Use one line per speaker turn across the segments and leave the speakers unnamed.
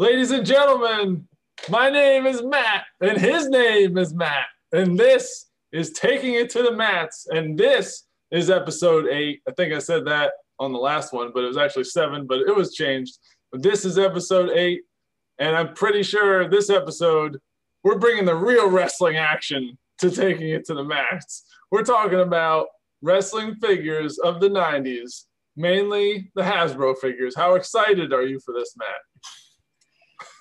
Ladies and gentlemen, my name is Matt, and his name is Matt, and this is Taking It to the Mats, and this is episode eight. I think I said that on the last one, but it was actually seven, but it was changed. But this is episode eight, and I'm pretty sure this episode we're bringing the real wrestling action to Taking It to the Mats. We're talking about wrestling figures of the 90s, mainly the Hasbro figures. How excited are you for this, Matt?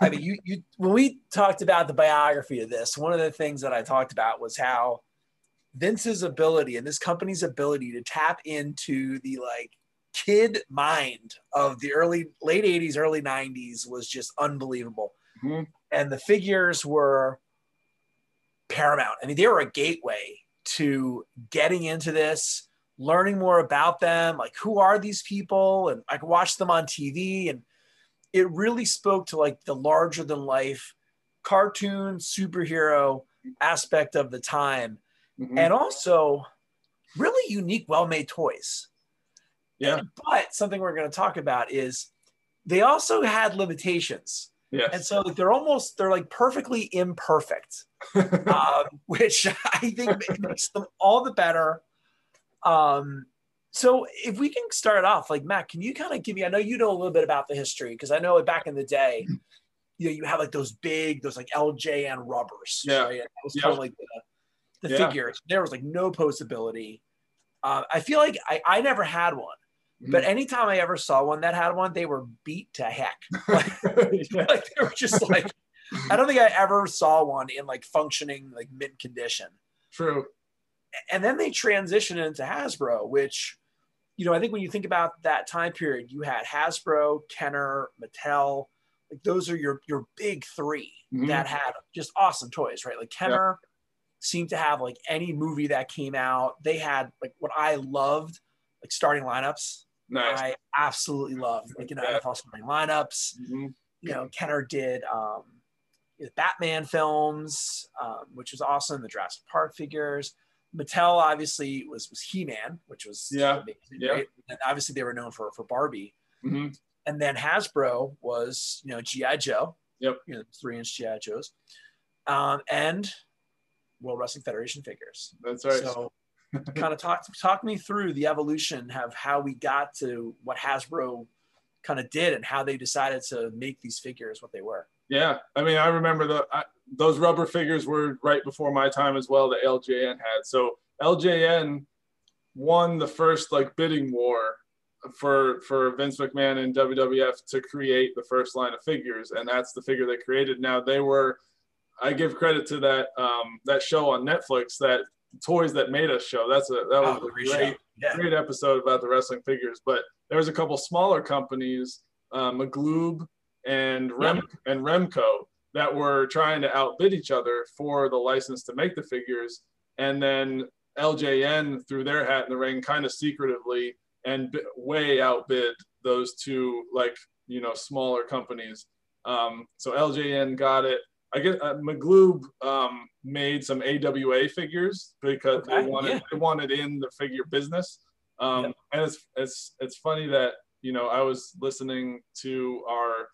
I mean, you, you, when we talked about the biography of this, one of the things that I talked about was how Vince's ability and this company's ability to tap into the like kid mind of the early, late 80s, early 90s was just unbelievable. Mm-hmm. And the figures were paramount. I mean, they were a gateway to getting into this, learning more about them. Like, who are these people? And I could watch them on TV and it really spoke to like the larger than life cartoon superhero aspect of the time mm-hmm. and also really unique well-made toys
yeah
but something we're going to talk about is they also had limitations
yes.
and so they're almost they're like perfectly imperfect um, which i think makes them all the better um, so if we can start off, like Matt, can you kind of give me? I know you know a little bit about the history because I know back in the day, you know, you have like those big, those like LJN rubbers.
Yeah,
right? that was kind of like the, the yeah. figures. There was like no posability. Uh, I feel like I, I never had one, mm-hmm. but anytime I ever saw one that had one, they were beat to heck. Like, like they were just like. I don't think I ever saw one in like functioning like mint condition.
True.
And then they transitioned into Hasbro, which you know, I think when you think about that time period, you had Hasbro, Kenner, Mattel. Like those are your your big 3 mm-hmm. that had just awesome toys, right? Like Kenner seemed to have like any movie that came out. They had like what I loved, like starting lineups.
Nice.
I absolutely loved like you know yeah. NFL starting lineups. Mm-hmm. You know, Kenner did um, Batman films, um, which was awesome. The Jurassic Park figures. Mattel obviously was was He Man, which was
yeah, amazing, yeah. Right?
And obviously they were known for for Barbie,
mm-hmm.
and then Hasbro was you know GI Joe.
Yep.
You know, three inch GI Joes, um, and World Wrestling Federation figures.
That's right.
So, kind of talk talk me through the evolution of how we got to what Hasbro kind of did and how they decided to make these figures what they were.
Yeah, I mean, I remember the I, those rubber figures were right before my time as well. That LJN had. So LJN won the first like bidding war for for Vince McMahon and WWF to create the first line of figures, and that's the figure they created. Now they were, I give credit to that um, that show on Netflix, that Toys That Made Us show. That's a that was oh, a great yeah. great episode about the wrestling figures. But there was a couple smaller companies, uh, Maglube and Rem yeah. and Remco that were trying to outbid each other for the license to make the figures, and then LJN threw their hat in the ring kind of secretively and b- way outbid those two like you know smaller companies. Um, so LJN got it. I guess uh, Maglube um, made some AWA figures because okay, they wanted yeah. they wanted in the figure business. Um. And it's it's it's funny that you know I was listening to our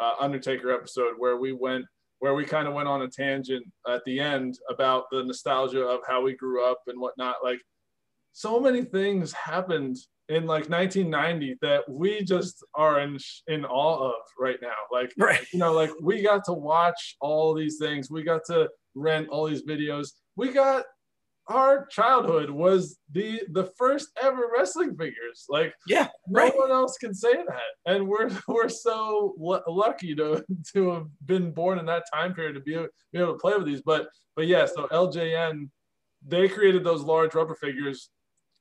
uh, Undertaker episode where we went where we kind of went on a tangent at the end about the nostalgia of how we grew up and whatnot. Like so many things happened in like 1990 that we just are in in awe of right now. Like
right.
you know, like we got to watch all these things. We got to rent all these videos. We got our childhood was the the first ever wrestling figures. Like,
yeah,
no right. one else can say that, and we're we're so l- lucky to to have been born in that time period to be, be able to play with these. But but yeah, so LJN they created those large rubber figures,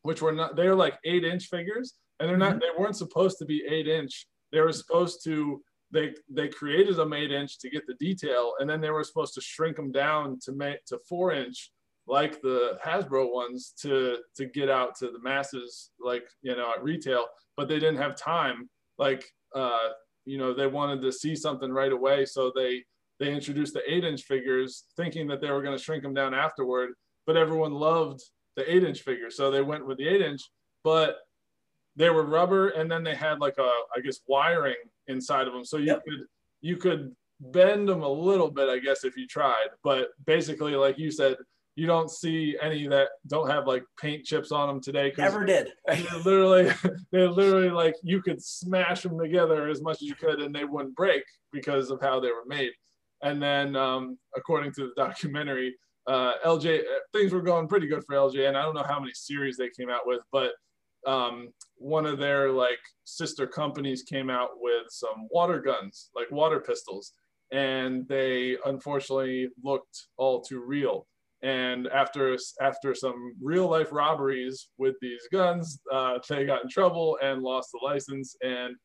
which were not they're like eight inch figures, and they're not mm-hmm. they weren't supposed to be eight inch. They were supposed to they they created them eight inch to get the detail, and then they were supposed to shrink them down to make to four inch like the Hasbro ones to to get out to the masses, like you know at retail, but they didn't have time. Like uh, you know they wanted to see something right away, so they they introduced the eight inch figures, thinking that they were going to shrink them down afterward. But everyone loved the eight inch figure, so they went with the eight inch. But they were rubber, and then they had like a I guess wiring inside of them, so you yep. could you could bend them a little bit, I guess, if you tried. But basically, like you said, you don't see any that don't have like paint chips on them today.
Never did.
they're literally, they're literally like you could smash them together as much as you could, and they wouldn't break because of how they were made. And then, um, according to the documentary, uh, LJ things were going pretty good for LJ, and I don't know how many series they came out with, but um, one of their like sister companies came out with some water guns, like water pistols, and they unfortunately looked all too real. And after after some real life robberies with these guns, uh, they got in trouble and lost the license. And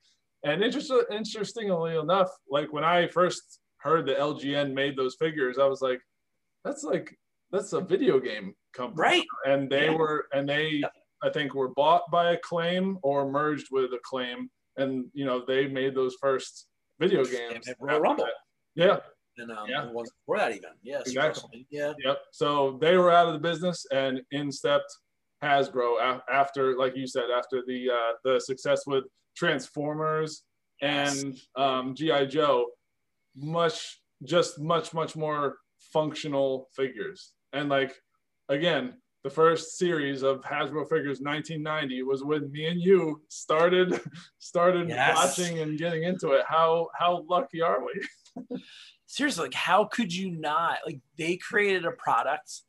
and interest, interestingly enough, like when I first heard that LJN made those figures, I was like, that's like that's a video game company,
right?
And they yeah. were and they I think were bought by Acclaim or merged with Acclaim, and you know they made those first video games.
Royal Rumble.
That. Yeah.
And um, yeah. ones before that even. Yeah.
Exactly.
Yeah.
Yep. So they were out of the business, and in stepped Hasbro after, like you said, after the uh, the success with Transformers and um, GI Joe, much just much much more functional figures, and like again, the first series of Hasbro figures 1990 was when me and you started started yes. watching and getting into it. How how lucky are we?
Seriously, like how could you not? Like they created a product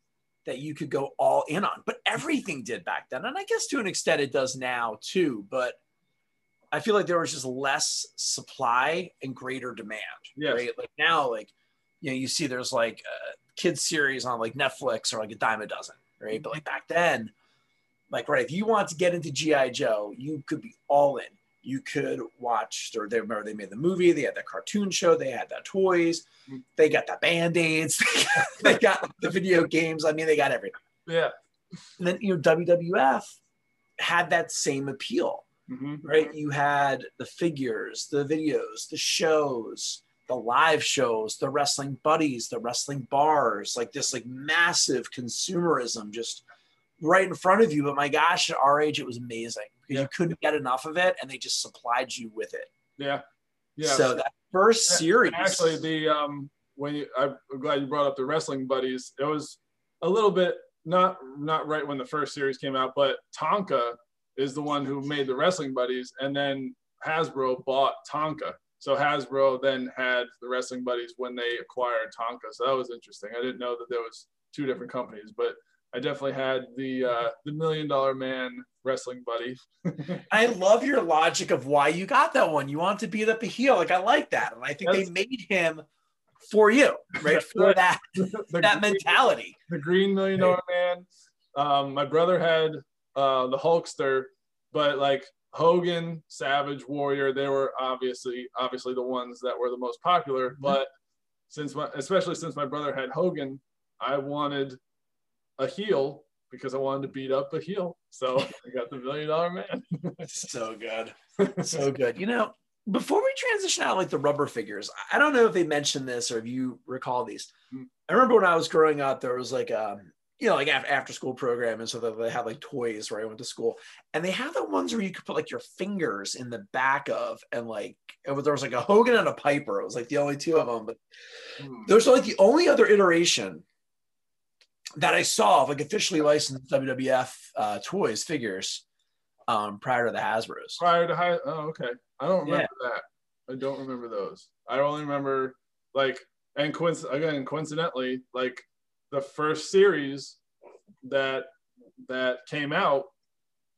that you could go all in on, but everything did back then, and I guess to an extent it does now too. But I feel like there was just less supply and greater demand.
Yes.
Right? Like now, like you know, you see there's like a kids series on like Netflix or like a dime a dozen right? But like back then, like right, if you want to get into GI Joe, you could be all in. You could watch, or they remember they made the movie, they had that cartoon show, they had the toys, they got the band aids, they got the video games. I mean, they got everything.
Yeah.
And then you know WWF had that same appeal,
mm-hmm.
right? You had the figures, the videos, the shows, the live shows, the wrestling buddies, the wrestling bars, like this like massive consumerism just right in front of you. But my gosh, at our age, it was amazing because yeah. you couldn't get enough of it and they just supplied you with it.
Yeah. Yeah.
So that first series.
Actually, the um when you I'm glad you brought up the wrestling buddies, it was a little bit not not right when the first series came out, but Tonka is the one who made the wrestling buddies and then Hasbro bought Tonka. So Hasbro then had the Wrestling Buddies when they acquired Tonka. So that was interesting. I didn't know that there was two different companies, but I definitely had the uh, the Million Dollar Man Wrestling Buddy.
I love your logic of why you got that one. You want to beat up a heel. Like I like that, and I think That's, they made him for you, right? For that that green, mentality.
The Green Million Dollar Man. Um, my brother had uh, the Hulkster, but like Hogan, Savage, Warrior, they were obviously obviously the ones that were the most popular. Mm-hmm. But since my, especially since my brother had Hogan, I wanted a heel because I wanted to beat up a heel. So I got the million dollar man.
so good. So good. You know, before we transition out like the rubber figures, I don't know if they mentioned this or if you recall these. Mm-hmm. I remember when I was growing up, there was like um, you know, like after, school program. And so they had like toys where I went to school. And they had the ones where you could put like your fingers in the back of and like, there was like a Hogan and a Piper. It was like the only two of them. But hmm. there's like the only other iteration that I saw of like officially licensed WWF uh, toys figures um, prior to the Hasbro's.
Prior to high, oh, okay. I don't remember yeah. that. I don't remember those. I only remember like, and coinc- again, coincidentally, like the first series that that came out,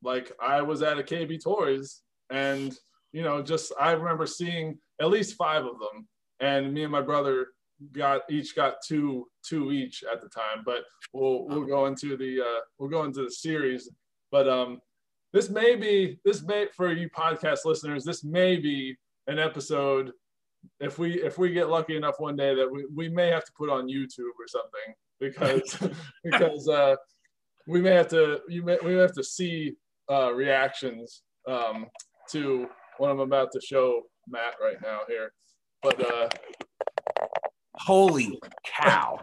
like I was at a KB Toys and you know, just I remember seeing at least five of them, and me and my brother got each got two two each at the time. But we'll we'll go into the uh, we'll go into the series. But um, this may be this may for you podcast listeners, this may be an episode if we if we get lucky enough one day that we, we may have to put on YouTube or something because because uh, we may have to you may we may have to see uh, reactions um, to what I'm about to show Matt right now here. But uh,
holy cow!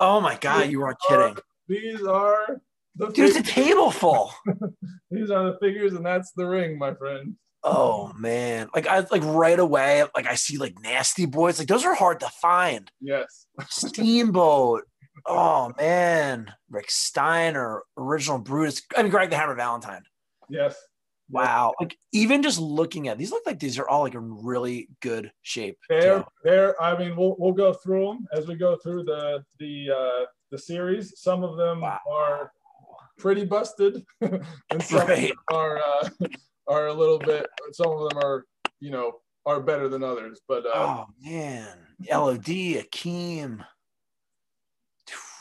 oh my god, you weren't kidding.
These are
the there's a table full.
these are the figures, and that's the ring, my friend.
Oh man, like I like right away, like I see like nasty boys, like those are hard to find.
Yes.
Steamboat. Oh man, Rick Steiner, original Brutus. I mean, Greg the Hammer Valentine.
Yes.
Wow. Like even just looking at these, look like these are all like in really good shape.
They're they're. I mean, we'll we'll go through them as we go through the the uh, the series. Some of them
Wow.
are pretty busted, and some
Right.
are uh, are a little bit. Some of them are you know are better than others. But uh,
Oh man, LOD, Akeem.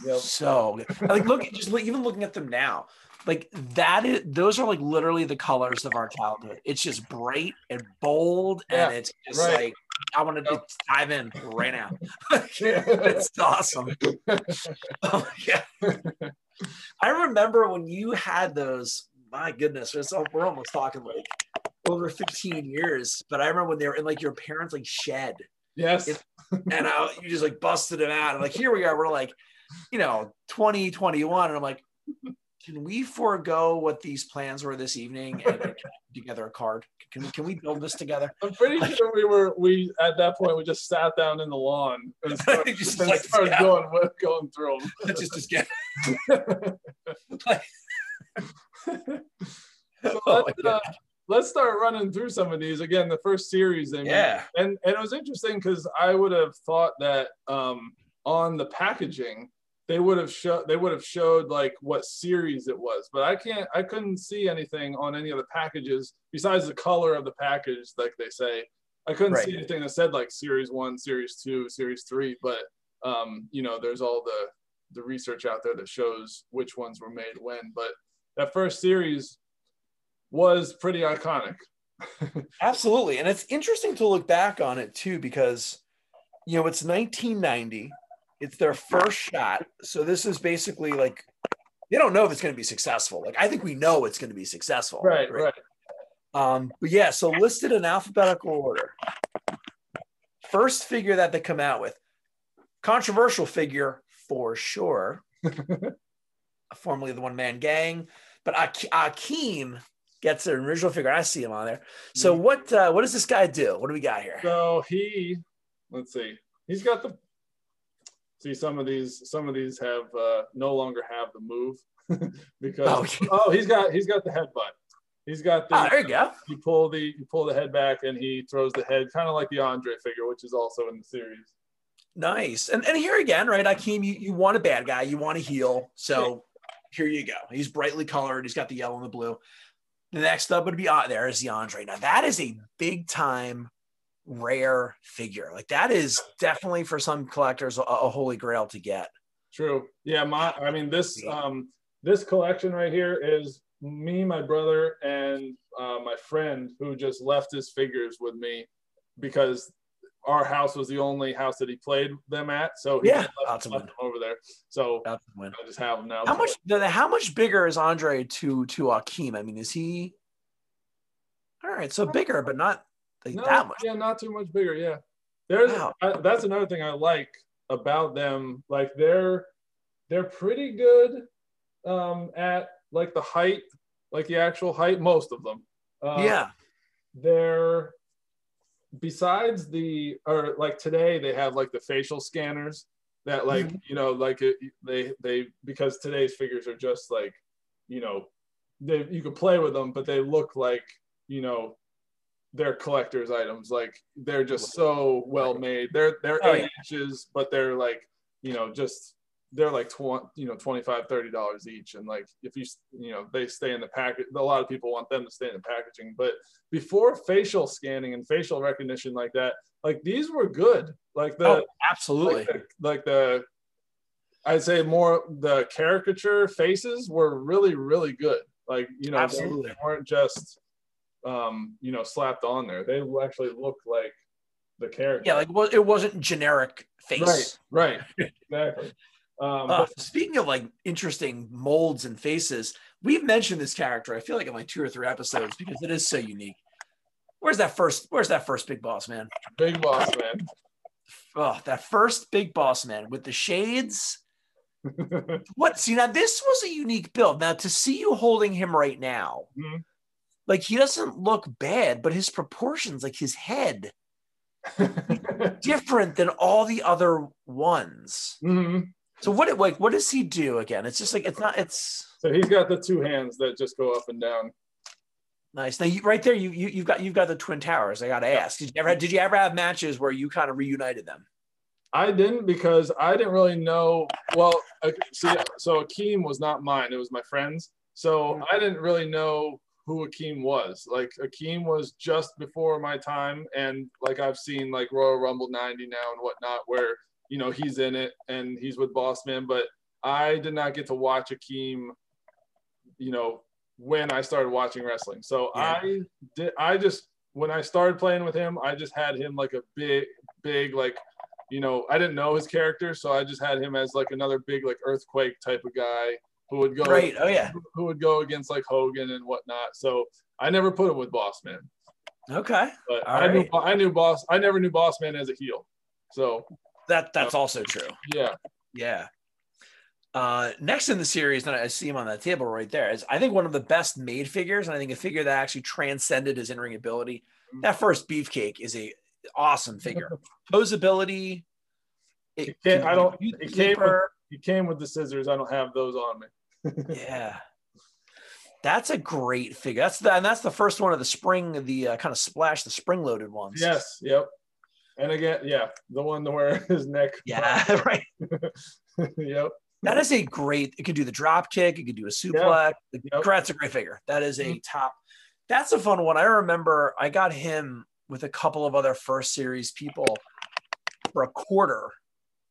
Yep.
So good. like look just look, even looking at them now, like that is those are like literally the colors of our childhood. It's just bright and bold,
Yeah,
and it's just
right.
like I want to dive in right now. it's awesome. Oh, yeah. I remember when you had those. My goodness, it's, al- we're almost talking like over 15 years. But I remember when they were in like your parents' like shed,
yes.
It- and uh, you just like busted them out. And like here we are, we're like, you know, 2021, and I'm like, can we forego what these plans were this evening and put together a card? Can we can we build this together?
I'm pretty sure we were we at that point we just sat down in the lawn and started,
Just
and
like,
started
yeah.
going going through them.
Let's just just get.
so
Oh
let's, uh, let's start running through some of these again. The first series they made.
Yeah.
and and it was interesting because I would have thought that um, on the packaging they would have showed they would have showed like what series it was, but I can't I couldn't see anything on any of the packages besides the color of the package, like they say. I couldn't see anything that said like series one, series two, series three, but um, you know, there's all the the research out there that shows which ones were made when. But that first series was pretty iconic.
Absolutely. And it's interesting to look back on it too, because, you know, it's 1990, it's their first shot. So this is basically like, they don't know if it's going to be successful. Like, I think we know it's going to be successful.
Right, right.
Um, but yeah, so listed in alphabetical order. First figure that they come out with, controversial figure for sure, formerly the one man gang, but Ak- Akeem gets an original figure. I see him on there. So what uh, what does this guy do? What do we got here?
So he, let's see, he's got the. See, some of these, some of these have uh, no longer have the move because
Oh,
oh, he's got he's got the headbutt. He's got the
Oh, there you go.
you pull the you pull the head back and he throws the head, kind of like the Andre figure, which is also in the series.
Nice. And and here again, right, Akeem, you, you want a bad guy, you want a heel. So here you go. He's brightly colored. He's got the yellow and the blue. The next up would be uh, there is the Andre. Now that is a big time rare figure. Like that is definitely for some collectors a, a holy grail to get.
True. Yeah, my I mean this um this collection right here is me, my brother, and uh, my friend who just left his figures with me because our house was the only house that he played them at. So he
Yeah,
left,
a
left them over there. So
That's the.
I just have them now.
How much the- how much bigger is Andre to to Akeem? I mean, is he all right? So bigger, but not like
No,
that much.
yeah, not too much bigger. Yeah, there's
Wow.
I, that's another thing I like about them. Like they're they're pretty good um, at like the height, like the actual height. Most of them. Uh,
yeah.
they're besides the or like today they have like the facial scanners that like
Mm-hmm.
you know like it, they they because today's figures are just like you know they you could play with them but they look like you know they're collectors items like they're just so well made they're they're
Oh,
eight
yeah.
inches but they're like you know just they're like 20 you know 25 30 dollars each and like if you you know they stay in the package a lot of people want them to stay in the packaging but before facial scanning and facial recognition like that like these were good like the
oh, absolutely.
like the, like the I'd say more the caricature faces were really really good. Like you know
Absolutely.
they weren't just um, you know slapped on there. They actually look like the character.
yeah, like well, it wasn't generic face.
right, right, exactly. Um,
Uh,
but-
speaking of like interesting molds and faces, we've mentioned this character. I feel like in like two or three episodes because it is so unique. Where's that first? Where's that first big boss man?
big boss man.
Oh, that first big boss man with the shades. What? See, now this was a unique build. Now to see you holding him right now,
Mhm.
Like he doesn't look bad, but his proportions, like his head, different than all the other ones.
hmm
So what like what does he do again? It's just like it's not it's
So he's got the two hands that just go up and down.
nice. Now you, right there, you, you you've got you've got the twin towers. I gotta ask. Did you ever did you ever have matches where you kind of reunited them?
I didn't because I didn't really know. Well, uh, see, so Akeem was not mine; it was my friend's. So I didn't really know who Akeem was. Like Akeem was just before my time, and like I've seen like Royal Rumble '90 now and whatnot, where you know he's in it and he's with Boss Man. But I did not get to watch Akeem, you know, when I started watching wrestling. So
Yeah.
I did. I just when I started playing with him, I just had him like a big, big like you know, I didn't know his character, so I just had him as like another big like earthquake type of guy who would go
Right. Oh yeah.
who would go against like Hogan and whatnot. So I never put him with Boss Man,
Okay.
but
All
I knew
right.
I knew Boss. I never knew Boss Man as a heel. So
That that's also true.
yeah,
Yeah. Uh, next in the series, and I see him on that table right there, is I think one of the best made figures, and I think a figure that actually transcended his in-ring ability. That first beefcake is a awesome figure. Posability. It
He can't- I don't- he came
keeper.
he came with the scissors. I don't have those on me.
Yeah. That's a great figure. That's the and that's the first one of the spring, the uh, kind of splash, the spring loaded ones.
Yes, yep. And again, yeah, the one where his neck.
Yeah, right.
yep.
That is a great. It could do the drop kick. It could do a suplex.
Yep. Mm-hmm.
That's a great figure. That is a top. That's a fun one. I remember I got him with a couple of other first series people for a quarter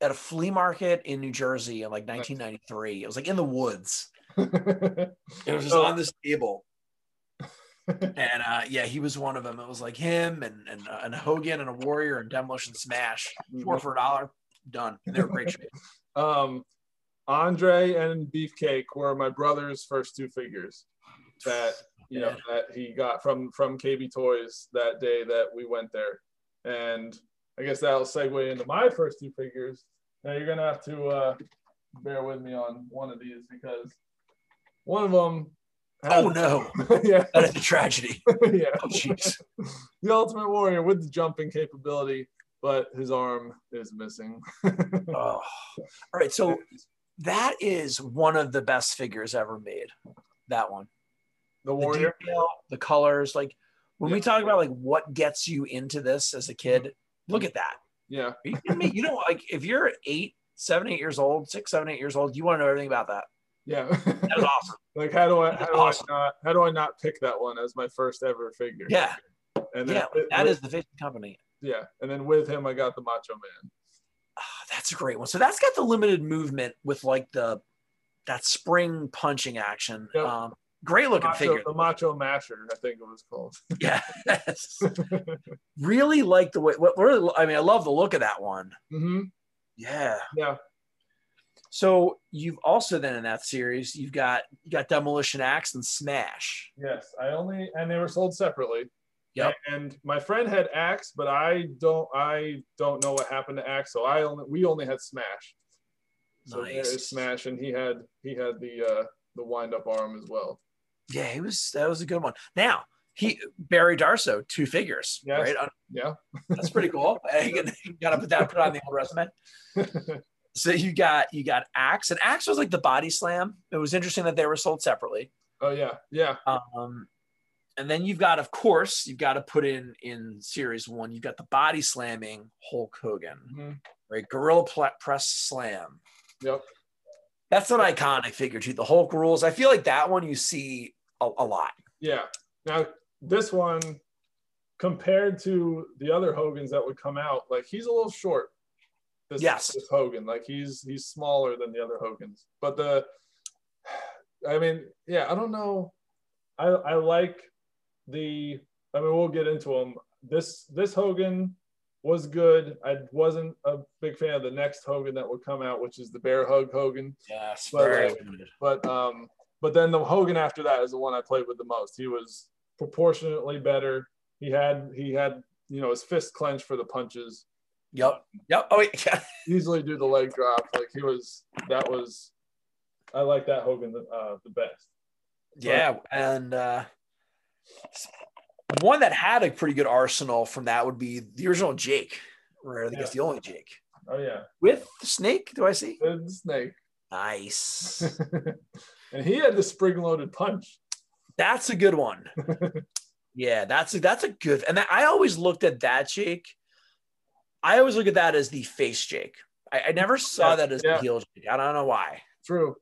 at a flea market in New Jersey in like 1993. It was like in the woods. It was just on this table. And uh, yeah, he was one of them. It was like him and and, uh, and Hogan and a Warrior and Demolition Smash. Four for a dollar, done. And they were great shape.
um, Andre and Beefcake were my brother's first two figures that you know that he got from from KB Toys that day that we went there, and I guess that'll segue into my first two figures. Now you're gonna have to uh, bear with me on one of these because one of them.
Oh no,
yeah,
that is a tragedy.
yeah.
Oh jeez.
the Ultimate Warrior with the jumping capability, but his arm is missing.
Oh. All right, so that is one of the best figures ever made. That one.
the
The
Warrior.
detail, the colors, like when we talk about like what gets you into this as a kid, look at that.
Yeah.
You? You know, like if you're eight, seven, eight years old, six, seven, eight years old, you want to know everything about that.
Yeah.
That is awesome.
like how do I how do
awesome.
I not how do I not pick that one as my first ever figure?
Yeah,
And then
yeah,
with-
that
with-
is the vision company.
yeah. And then with him I got the Macho Man.
Ah, that's a great one. So that's got the limited movement with like the that spring punching action.
Yep.
Um, great looking
Macho,
figure.
the Macho Masher, I think it was called.
Yes. really like the way. What really, I mean, I love the look of that one.
hmm
Yeah.
Yeah.
So you've also then in that series you've got you got Demolition Axe and Smash.
Yes. I only and they were sold separately.
Yep.
And my friend had Axe, but I don't I don't know what happened to Axe. So I only we only had Smash. So
Nice.
is Smash and he had he had the uh the wind up arm as well.
Yeah, he was that was a good one. Now he Barry Darsow two figures.
Yes.
Right. Uh,
Yeah.
That's pretty cool. you gotta put that put on the old resume. So you got you got Axe and Axe was like the body slam. It was interesting that they were sold separately.
oh yeah. Yeah.
Um, and then you've got, of course, you've got to put in in series one. You've got the body slamming Hulk Hogan,
Mhm.
right? Gorilla pl- press slam.
Yep.
That's an iconic figure too. The Hulk rules. I feel like that one you see a, a lot.
Yeah. Now this one, compared to the other Hogans that would come out, like he's a little short. This,
Yes.
this Hogan, like he's he's smaller than the other Hogans. But the, I mean, yeah, I don't know. I I like the. I mean, we'll get into them. This this Hogan was good. I wasn't a big fan of the next Hogan that would come out, which is the Bear Hug Hogan.
Yes,
But,
very good.
But um, but then the Hogan after that is the one I played with the most. He was proportionately better. He had he had you know his fist clenched for the punches.
Yep. Yep. Oh yeah.
Easily do the leg drop. Like he was that was. I like that Hogan the, uh, the best.
yeah. And uh, One that had a pretty good arsenal from that would be the original Jake, or I think it's the only Jake.
Oh yeah,
With snake, do I see?
With snake.
Nice.
and he had the spring-loaded punch.
That's a good one. Yeah, that's a, that's a good. And I always looked at that Jake. I always look at that as the face Jake. I, I never saw
Yeah,
that as
yeah.
the heel Jake. I don't know why.
True.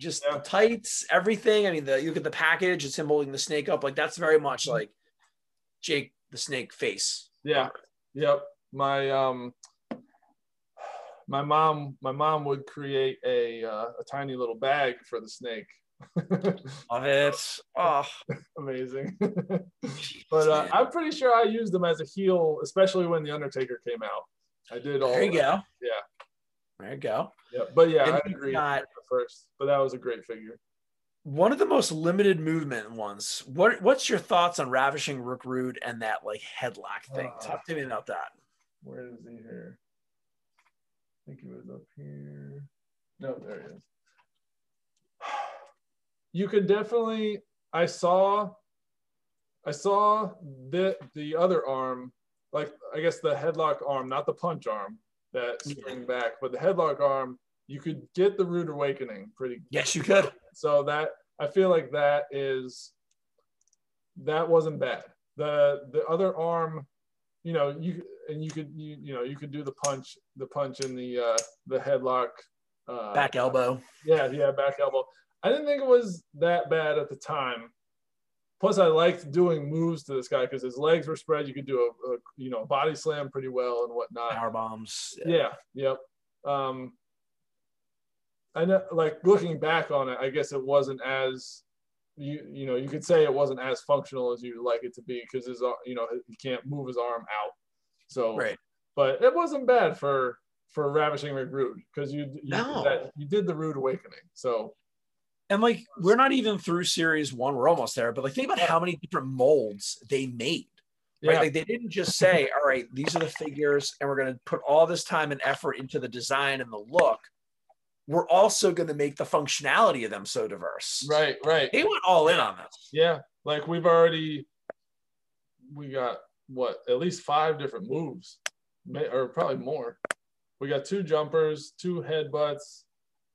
Just
Yeah.
the tights, everything. I mean, the you look at the package, it's him holding the snake up. Like that's very much
Mm-hmm.
like Jake the snake face.
Yeah. Yep. My um my mom my mom would create a uh, a tiny little bag for the snake.
Love it. Oh,
Amazing. but uh. I'm pretty sure I used them as a heel, especially when the Undertaker came out. I did all
there you
that.
go.
Yeah.
There you go.
Yeah. But yeah,
And
I agree
got-
at first. But that was a great figure.
One of the most limited movement ones. What What's your thoughts on Ravishing Rick Rude and that like headlock thing?
Uh,
Talk to me about that.
Where is he here? I think he was up here. No, there he is. You could definitely. I saw. I saw the the other arm, like I guess the headlock arm, not the punch arm that spring back, but the headlock arm. You could get the rude awakening pretty
Yes, you could.
So that I feel like that is that wasn't bad. The the other arm, you know, you and you could you you know you could do the punch the punch in the uh the headlock uh
Back elbow.
yeah yeah back elbow. I didn't think it was that bad at the time. Plus, I liked doing moves to this guy because his legs were spread. You could do a, a you know body slam pretty well and whatnot.
Power bombs.
Yeah, yep. Um, I know, like looking back on it, I guess it wasn't as you you know you could say it wasn't as functional as you'd like it to be because his you know he can't move his arm out. So,
Right.
but it wasn't bad for for ravishing Rick Rude because you you,
No.
did that, you did the Rude Awakening. So
And like we're not even through series one, we're almost there, but like think about how many different molds they made. Right.
yeah,
Like they didn't just say, all right, these are the figures, and we're gonna put all this time and effort into the design and the look. We're also gonna make the functionality of them so diverse.
right, right.
They went all in on this.
Yeah, like we've already we got what at least five different moves, or probably more. We got two jumpers, two headbutts.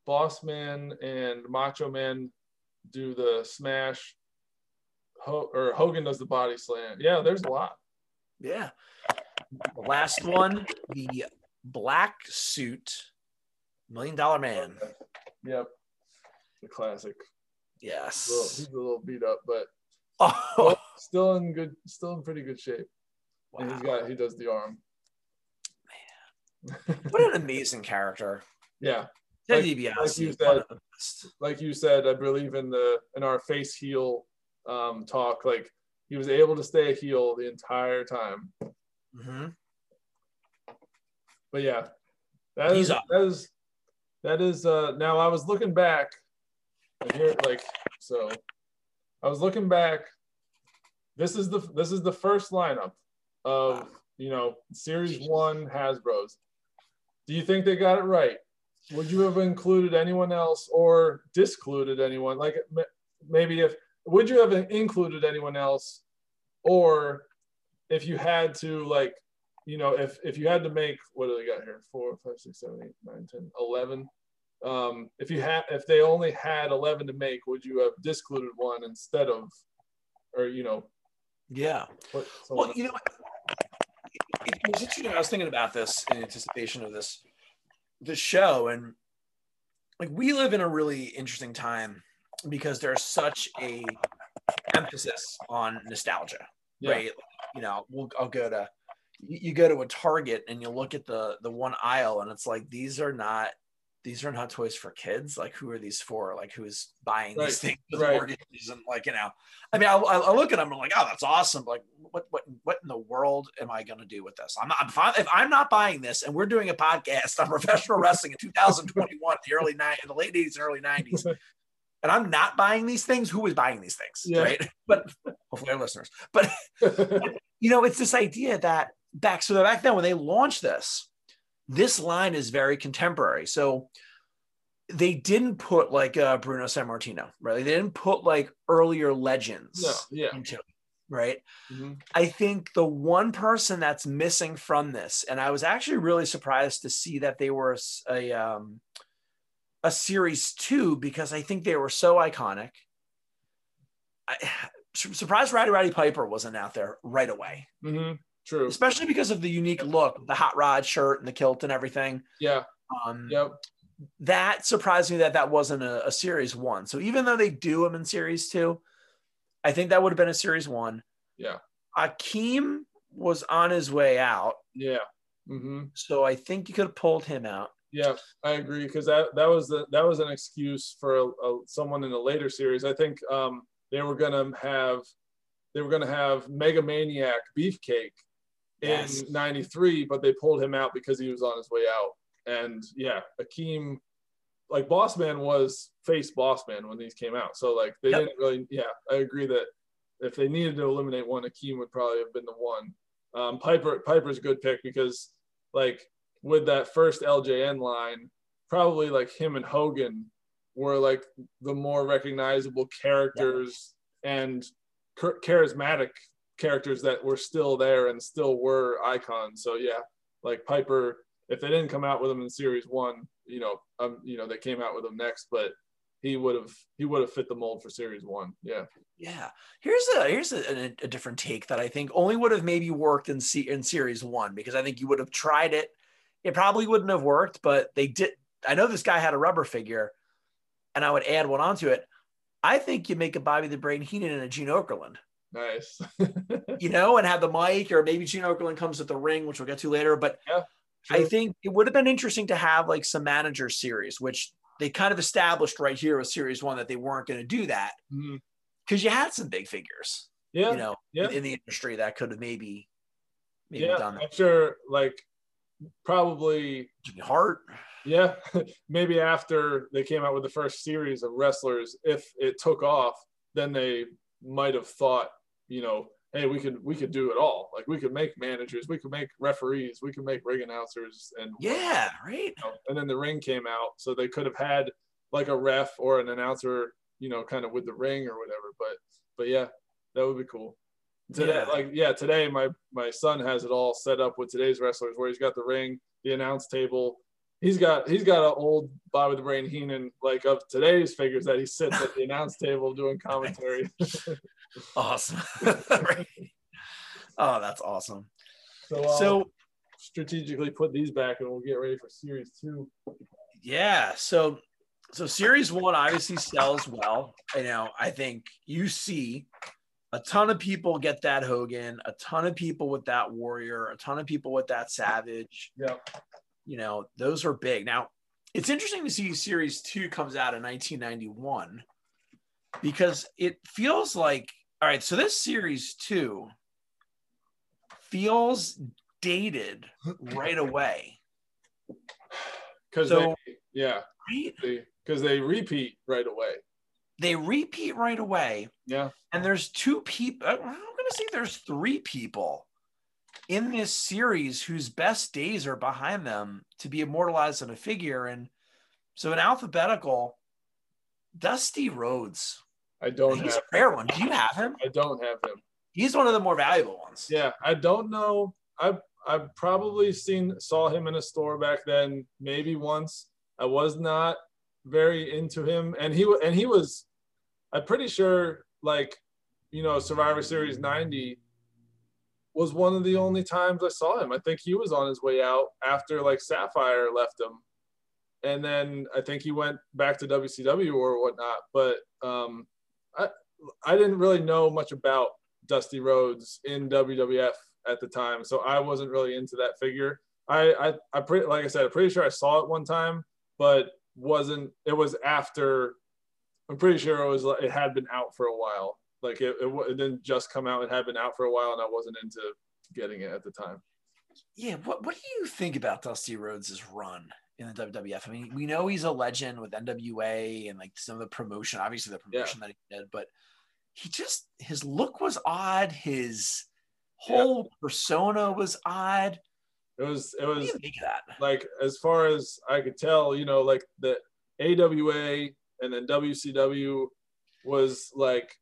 Boss Man and Macho Man do the smash. Ho- or Hogan does the body slam. Yeah, there's a lot.
Yeah. The last one, the black suit, million dollar man.
Yep, the classic. He's a little,
Yes.
he's a little beat up, but
Oh,
still in good, still in pretty good shape. And he's
wow.
got he does the arm. Man.
What an amazing character.
Yeah, Like- like you said,
of the best.
like you said, I believe in the in our face heel um, talk, like he was able to stay a heel the entire time.
Mm-hmm.
But yeah, that is that is that is uh now I was looking back and here like so I was looking back. This is the this is the first lineup of you know series one Hasbro's. Do you think they got it right? Would you have included anyone else or discluded anyone? Like maybe if would you have included anyone else, or if you had to like you know if if you had to make what do they got here four five six seven eight nine ten eleven um if you had if they only had 11 to make would you have discluded one instead of or you know
Yeah. Well, you know, it, it was interesting. I was thinking about this in anticipation of this, this show, and like we live in a really interesting time because there's such a emphasis on nostalgia,
Yeah.
right? You know, we'll I'll go to you, go to a Target and you look at the the one aisle, and it's like these are not these are not toys for kids. Like, who are these for? Like, who's buying
Right,
these things with
right.
mortgages and like you know? I mean, I, I look at them and I'm like, oh, that's awesome. Like, what, what, what in the world am I going to do with this? I'm not, I'm fine. If I'm not buying this and we're doing a podcast on professional wrestling in 2021, the early nine, the late 80s and early 90s, and I'm not buying these things, who is buying these things?
Yeah.
Right. But hopefully our listeners, but you know, it's this idea that back, so back then when they launched this, this line is very contemporary. So they didn't put like uh, Bruno Sammartino, right? They didn't put like earlier legends
no yeah
into it. right?
hmm
I think the one person that's missing from this, and I was actually really surprised to see that they were a, um, a series two because I think they were so iconic. I, surprised Roddy Roddy Piper wasn't out there right away,
hmm True.
especially because of the unique look, the hot rod shirt and the kilt and everything.
Yeah.
Um,
Yep.
That surprised me that that wasn't a, a series one. So even though they do them in series two, I think that would have been a series one.
Yeah.
Akeem was on his way out.
Yeah. Mm-hmm.
So I think you could have pulled him out.
Yeah, I agree because that that was the that was an excuse for a, a, someone in a later series. I think um, they were gonna have they were gonna have Mega Maniac Beefcake
Yes.
in '93, but they pulled him out because he was on his way out. And yeah, Akeem, like Bossman was face Bossman when these came out. So like they
Yep.
didn't really. Yeah, I agree that if they needed to eliminate one, Akeem would probably have been the one. Um, Piper Piper's a good pick because like with that first LJN line, probably like him and Hogan were like the more recognizable characters and charismatic characters that were still there and still were icons. So yeah, like Piper, if they didn't come out with him in series one, you know, um, you know, they came out with him next, but he would have he would have fit the mold for series one. Yeah.
Yeah. Here's a here's a, a, different take that I think only would have maybe worked in se- in series one because I think you would have tried it. It probably wouldn't have worked, but they did. I know this guy had a rubber figure, and I would add one onto it. I think you make a Bobby the Brain Heenan and a Gene Okerlund,
Nice.
you know, and have the mic, or maybe Gene Okerlund comes with the ring, which we'll get to later. But
Yeah,
I think it would have been interesting to have like some manager series, which they kind of established right here with series one that they weren't going to do that
mm-hmm.
because you had some big figures,
Yeah.
you know,
yeah.
in the industry that could have maybe maybe
yeah.
done that.
I'm sure like probably
Hart.
Yeah, maybe after they came out with the first series of wrestlers, if it took off, then they might have thought, you know, hey, we could we could do it all. Like we could make managers, we could make referees, we could make ring announcers, and
Yeah, right.
you know, and then the ring came out, so they could have had like a ref or an announcer, you know, kind of with the ring or whatever. But but yeah, that would be cool. Today,
Yeah.
like yeah, today my my son has it all set up with today's wrestlers, where he's got the ring, the announce table. He's got he's got an old Bobby the Brain Heenan like of today's figures that he sits at the announce table doing commentary.
Awesome. Right. Oh, that's awesome.
so, I'll
So
strategically put these back, and we'll get ready for series two.
yeah, so so series one obviously sells well. You know, I think you see a ton of people get that Hogan, a ton of people with that Warrior, a ton of people with that Savage.
Yeah,
You know, those are big. Now, it's interesting to see series two comes out in 1991 because it feels like all right. So this series two feels dated right away,
because
So-
they yeah because they repeat right away.
They repeat right away,
Yeah.
and there's two people. Uh, I'm going to say there's three people in this series whose best days are behind them to be immortalized in a figure. And so, in alphabetical, Dusty Rhodes.
I don't
He's a rare one. Do you have him?
I don't have him.
He's one of the more valuable ones.
Yeah, I don't know. I've I've probably seen saw him in a store back then, maybe once. I was not very into him, and he and he was. I'm pretty sure, like, you know, Survivor Series '90 was one of the only times I saw him. I think he was on his way out after like Sapphire left him, and then I think he went back to WCW or whatnot. But um, I I didn't really know much about Dusty Rhodes in WWF at the time, so I wasn't really into that figure. I I, I pretty like I said, I'm pretty sure I saw it one time, but wasn't. It was after. I'm pretty sure it was. It had been out for a while. Like it, it, it didn't just come out. It had been out for a while, and I wasn't into getting it at the time.
Yeah. What What do you think about Dusty Rhodes' run in the WWF? I mean, we know he's a legend with NWA and like some of the promotion, obviously the
Yeah.
promotion that he did, but he just his look was odd. His whole persona was odd.
It was. It was
you think of that?
like as far as I could tell, you know, like the AWA and then WCW was like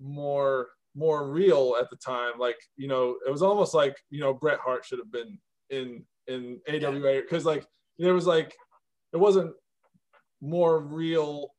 more more real at the time. Like you know, it was almost like you know Bret Hart should have been in in AWA because like there was like it wasn't more real,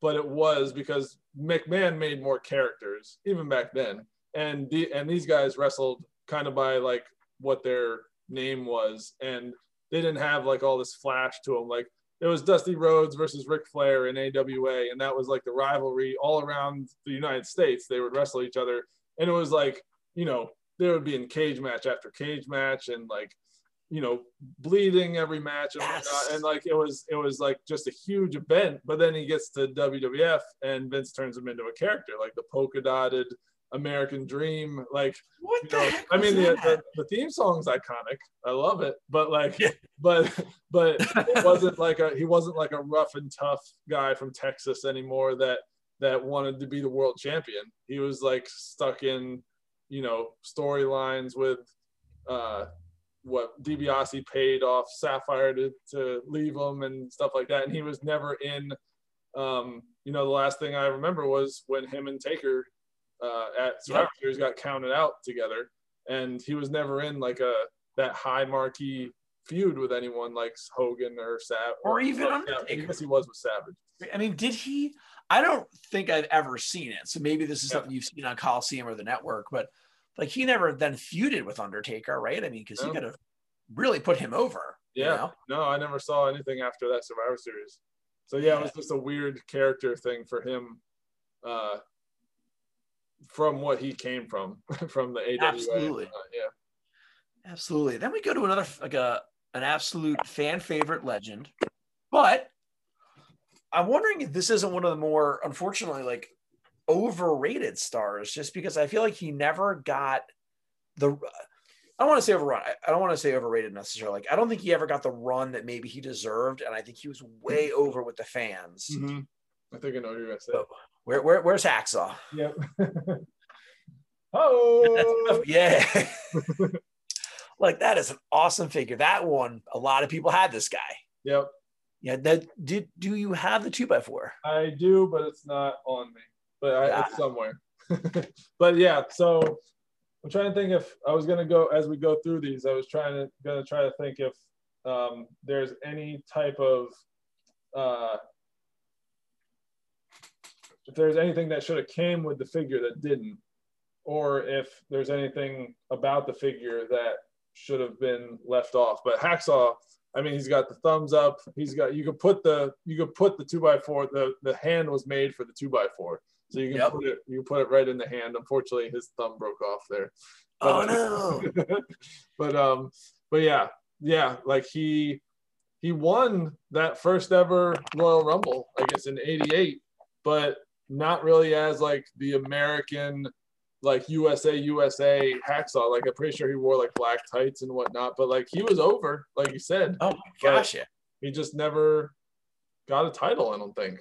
but it was because McMahon made more characters even back then, and the and these guys wrestled kind of by like what their name was, and they didn't have like all this flash to them. Like it was Dusty Rhodes versus Ric Flair in AWA, and that was like the rivalry all around the United States. They would wrestle each other, and it was like you know there would be in cage match after cage match, and like you know bleeding every match and
Yes.
and like it was it was like just a huge event. But then he gets to WWF, and Vince turns him into a character, like the polka dotted American Dream, like
What
you know, I mean, the, the, the theme song's iconic. I love it, but like,
Yeah.
but but it wasn't like a he wasn't like a rough and tough guy from Texas anymore that that wanted to be the world champion. He was like stuck in, you know, storylines with uh what DiBiase paid off Sapphire to, to leave him and stuff like that. And he was never in um, you know, the last thing I remember was when him and Taker uh, at Survivor Series got counted out together, and he was never in like a that high marquee feud with anyone like Hogan or Savage
Or even
I
Undertaker.
guess he was with Savage.
I mean, did he? I don't think I've ever seen it. So maybe this is
Yeah.
something you've seen on Coliseum or the network, but like he never then feuded with Undertaker, right? I mean, because he could have really put him over. you
Yeah,
know?
no, I never saw anything after that Survivor Series. So yeah, it was just a weird character thing for him, uh, from what he came from, from the AWA.
Absolutely.
Uh, yeah.
Absolutely. Then we go to another like a an absolute fan favorite legend, but I'm wondering if this isn't one of the more unfortunately like overrated stars, just because I feel like he never got the. I don't want to say overrun. I- I don't want to say overrated necessarily. Like I don't think he ever got the run that maybe he deserved, and I think he was way over with the fans.
Mhm. I think I know you're gonna say.
But where, where where's Hacksaw?
Yep. oh.
yeah. like that is an awesome figure. That one, a lot of people had this guy.
Yep.
Yeah, that did do you have the two by four?
I do, but it's not on me. But I, it's somewhere. but yeah, so I'm trying to think if I was gonna go as we go through these. I was trying to gonna try to think if um, there's any type of uh, if there's anything that should have came with the figure that didn't, or if there's anything about the figure that should have been left off. But Hacksaw, I mean, he's got the thumbs up. He's got you could put the you could put the two by four. The the hand was made for the two by four, so you can
Yep.
put it you put it right in the hand. Unfortunately, his thumb broke off there.
Oh no.
but um, but yeah, yeah, like he he won that first ever Royal Rumble, I guess in '88, but not really as like the American like USA USA hacksaw. Like I'm pretty sure he wore like black tights and whatnot, but like he was over, like you said.
Oh my gosh, yeah.
He just never got a title, I don't think.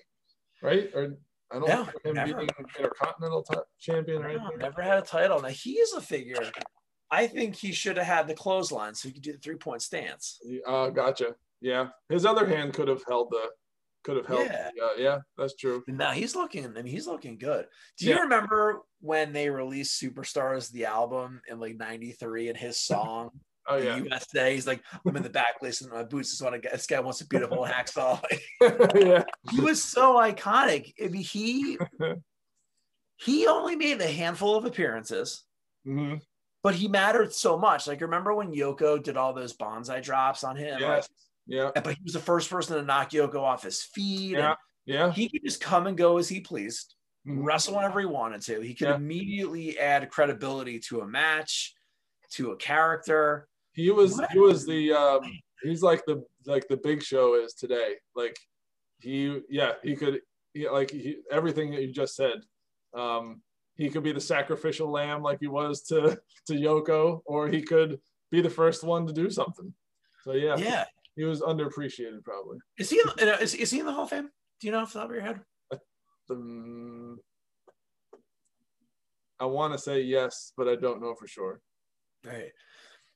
Right? Or I don't
No,
him
never.
being Intercontinental ti- champion or
No,
anything.
never had a title. Now he is a figure. I think he should have had the clothesline so he could do the three point stance.
Uh, gotcha. Yeah, his other hand could have held the, could have held.
Yeah.
Yeah, yeah, that's true.
Now he's looking. I mean, he's looking good. Do you
Yeah.
remember when they released Superstars the album in like '93 and his song
Oh yeah,
USA? He's like, I'm in the back listening to my boots. This one, this guy wants a beautiful hacksaw.
yeah,
he was so iconic. I mean, he he only made a handful of appearances.
hmm
but he mattered so much. Like, remember when Yoko did all those banzai drops on him?
yes, yeah,
but he was the first person to knock Yoko off his feet.
Yeah. yeah.
He could just come and go as he pleased,
Mhm.
wrestle whenever he wanted to. He could
Yeah.
immediately add credibility to a match, to a character.
He was
What?
he was the um, he's like the like the Big Show is today. Like he yeah he could he, like he, everything that you just said. Um, he could be the sacrificial lamb like he was to to Yoko, or he could be the first one to do something. So yeah,
Yeah.
he was underappreciated probably.
Is he in, is, is he in the Hall of Fame? Do you know off the top of your head?
Um, I want to say yes, but I don't know for sure.
Right.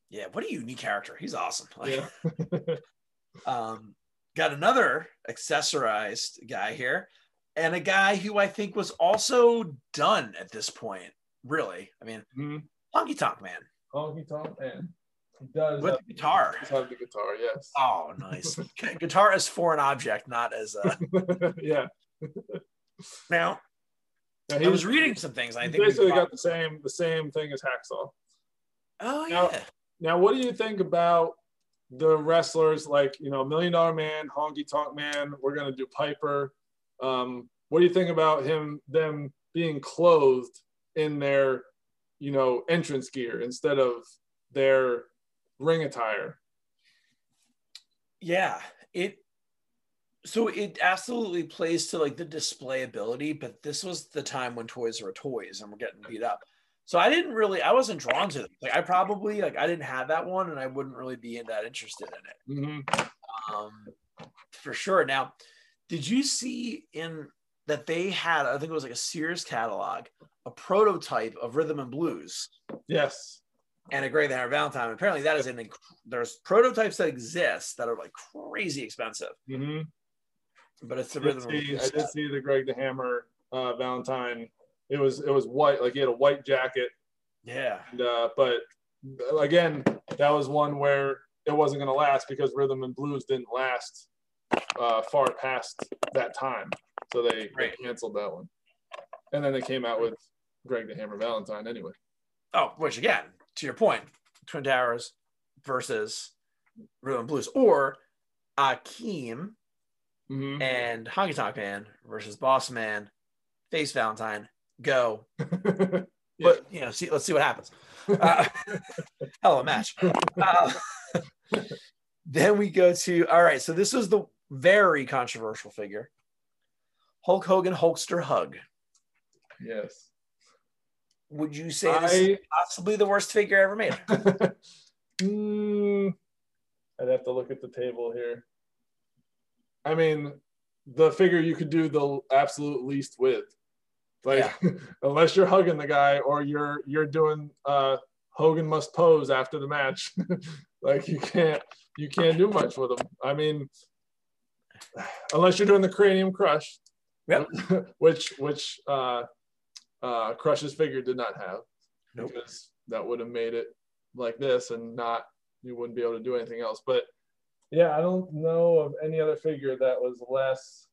Yeah. What a unique character. He's awesome. Like,
Yeah.
Um, got another accessorized guy here, and a guy who I think was also done at this point really. I mean,
Mhm.
Honky Tonk Man
Honky Tonk Man. He does
with
have,
the guitar.
does the guitar, yes.
Oh, nice. guitar as foreign object, not as a.
yeah.
Now,
Yeah,
I
he
was reading some things. I think
basically got the same the same thing as Hacksaw.
Oh
Now-
yeah.
Now, what do you think about the wrestlers like you know Million Dollar Man, Honky Tonk Man? We're gonna do Piper. Um, what do you think about him them being clothed in their you know entrance gear instead of their ring attire?
Yeah, it so it absolutely plays to like the display ability, but this was the time when toys were toys and we're getting beat up. So I didn't really I wasn't drawn to them. Like I probably like I didn't have that one and I wouldn't really be that interested in it.
Mm-hmm.
Um for sure. Now, did you see in that they had I think it was like a Sears catalog, a prototype of Rhythm and Blues
Yes.
and a Greg the Hammer Valentine. Apparently that is an inc- there's prototypes that exist that are like crazy expensive.
Mm-hmm.
But it's the
I
rhythm.
see, I did see the Greg the Hammer uh, Valentine. It was it was white, like he had a white jacket,
Yeah.
and, uh, but again, that was one where it wasn't going to last because rhythm and blues didn't last uh, far past that time, so they,
Right.
they canceled that one, and then they came out with Greg the Hammer Valentine anyway.
Oh, which again, to your point, Twin Towers versus Rhythm and Blues, or Akeem
Mm-hmm.
and Honky Tonk Man versus Boss Man, Face Valentine. Go, but you know, see, let's see what happens. Uh, hell of a match. Uh, then we go to all right. So this was the very controversial figure, Hulk Hogan Hulkster Hug.
yes,
Would you say this is possibly the worst figure ever made?
Mm, I'd have to look at the table here. I mean, the figure you could do the absolute least with, like unless you're hugging the guy or you're you're doing uh, Hogan must pose after the match, like you can't you can't do much with him. I mean, unless you're doing the cranium crush,
Yep.
which which uh, uh, Crush's figure did not have
Nope.
because that would have made it like this and not you wouldn't be able to do anything else. But yeah, I don't know of any other figure that was less.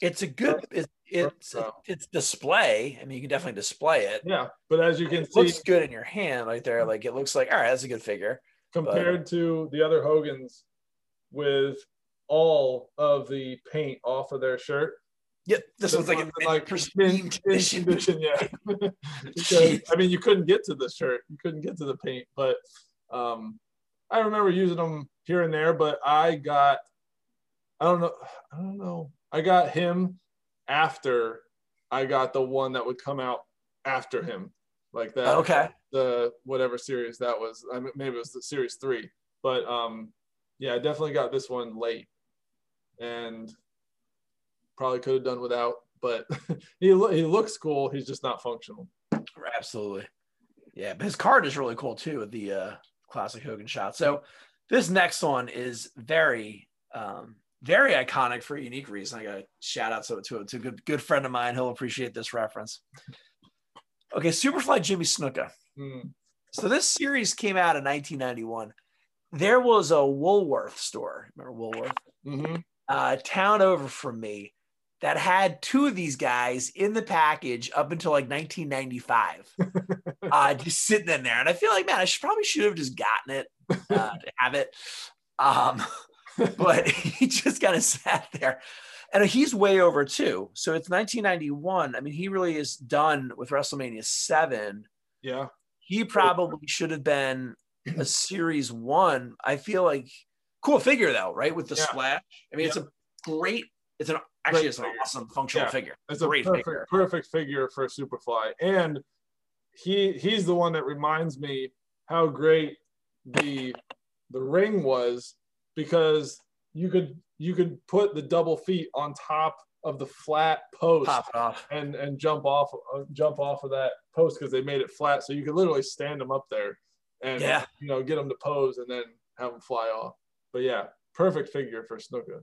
It's a good. It's it's
So-
it's display. I mean, you can definitely display it.
Yeah, but as you can
It
see,
looks good in your hand, right there. Like it looks like all right, that's a good figure.
compared to the other Hogans, with all of the paint off of their shirt,
Yep, this one's like
like
pristine
in, in
condition.
condition, yeah. because, I mean, you couldn't get to the shirt, you couldn't get to the paint, but um, I remember using them here and there. But I got, I don't know, I don't know, I got him after I got the one that would come out after him, like that.
Okay.
The whatever series that was, I mean, maybe it was the series three, but um, yeah, I definitely got this one late, and probably could have done without. But he lo- he looks cool. He's just not functional.
Absolutely. Yeah, but his card is really cool too with the uh, classic Hogan shot. So this next one is very, um, very iconic for a unique reason. I got a shout out to, to, to a good, good friend of mine. He'll appreciate this reference. Okay, Superfly Jimmy Snuka.
Hmm.
So this series came out in 1991. There was a Woolworth store. Remember Woolworth?
Mhm.
uh, town over from me that had two of these guys in the package up until like 1995, uh, just sitting in there. And I feel like, man, I should probably should have just gotten it uh, to have it. Um, but he just kind of sat there. And he's way over too. So it's 1991. I mean, he really is done with WrestleMania 7
Yeah.
he probably should have been a series one. I feel like cool figure though, right? With the
Yeah.
splash. I mean, it's a great, it's an actually it's an awesome functional
Yeah.
figure.
It's a
Great
perfect,
figure.
perfect figure for Superfly, and he he's the one that reminds me how great the the ring was because you could you could put the double feet on top of the flat post and and jump off jump off of that post because they made it flat, so you could literally stand them up there and
Yeah.
you know get them to pose and then have them fly off. But yeah, perfect figure for Snuka.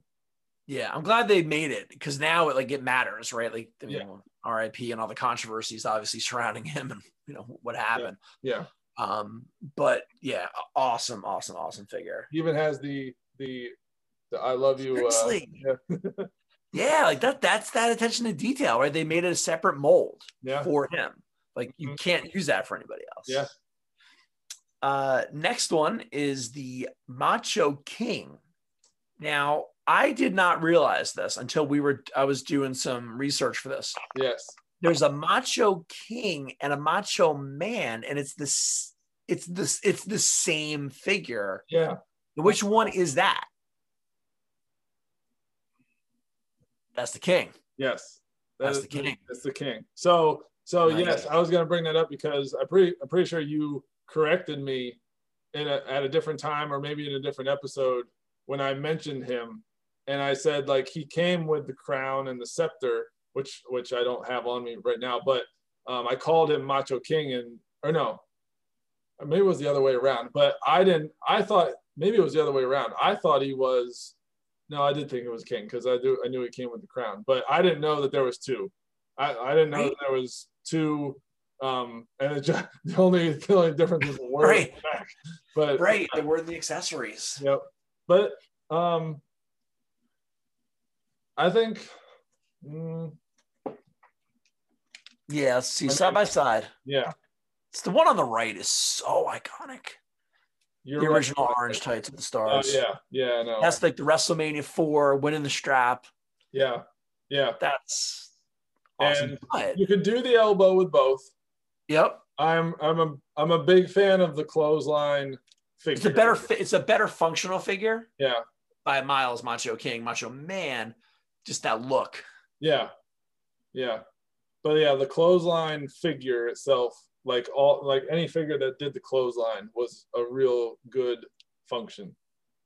Yeah, I'm glad they made it because now it like it matters, right? Like you
Yeah.
know, R.I.P. and all the controversies obviously surrounding him and you know what happened.
Yeah.
Um, but yeah, awesome, awesome, awesome figure.
He even has the the the I love you. Uh, yeah.
Yeah, like that. That's that attention to detail, right? They made it a separate mold
yeah.
for him. Like you
Mhm.
can't use that for anybody else.
Yeah.
Uh, next one is the Macho King. Now, I did not realize this until we were. I was doing some research for this.
Yes.
There's a Macho King and a Macho Man, and it's this. It's this. It's the same figure.
Yeah.
Which one is that? That's the King.
Yes. That
That's the king.
That's the king. So so yes, I was gonna bring that up because I'm pretty I'm pretty sure you corrected me in a, at a different time or maybe in a different episode when I mentioned him, and I said like he came with the crown and the scepter, which which I don't have on me right now, but um, I called him Macho King and or no, maybe it was the other way around, but I didn't. I thought maybe it was the other way around. I thought he was. No, I did think it was king because I do I knew he came with the crown, but I didn't know that there was two. I, I didn't know
Right.
that there was two. Um, and it just, the only the only difference was the word
Right.
the. But
Right. They were the accessories.
Yep. But um, I think. mm,
Yeah. See.
I
Side by side.
yeah,
It's the one on the right is so iconic.
You're
the
right.
original orange tights with the
Oh
stars.
yeah, yeah, no,
That's like the WrestleMania four winning the strap.
yeah, yeah.
That's awesome.
And
But-
You could do the elbow with both.
yep.
I'm I'm a I'm a big fan of the clothesline figure.
It's a better it's a better functional figure
Yeah,
by Miles Macho King, Macho Man. Just that look.
yeah, yeah. But yeah, the clothesline figure itself, like all like any figure that did the clothesline, was a real good function.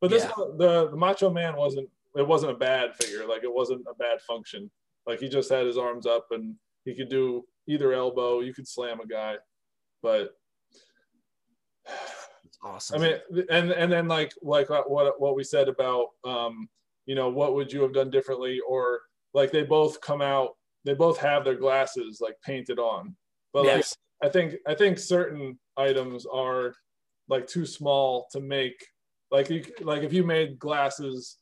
But this
Yeah.
the, the Macho Man wasn't. It wasn't a bad figure. Like it wasn't a bad function. Like he just had his arms up and he could do either elbow. You could slam a guy, but
It's awesome.
I mean, and and then like like what what we said about um, you know, what would you have done differently, or like they both come out, they both have their glasses like painted on, but
yes.
I think I think certain items are like too small to make. Like you like if you made glasses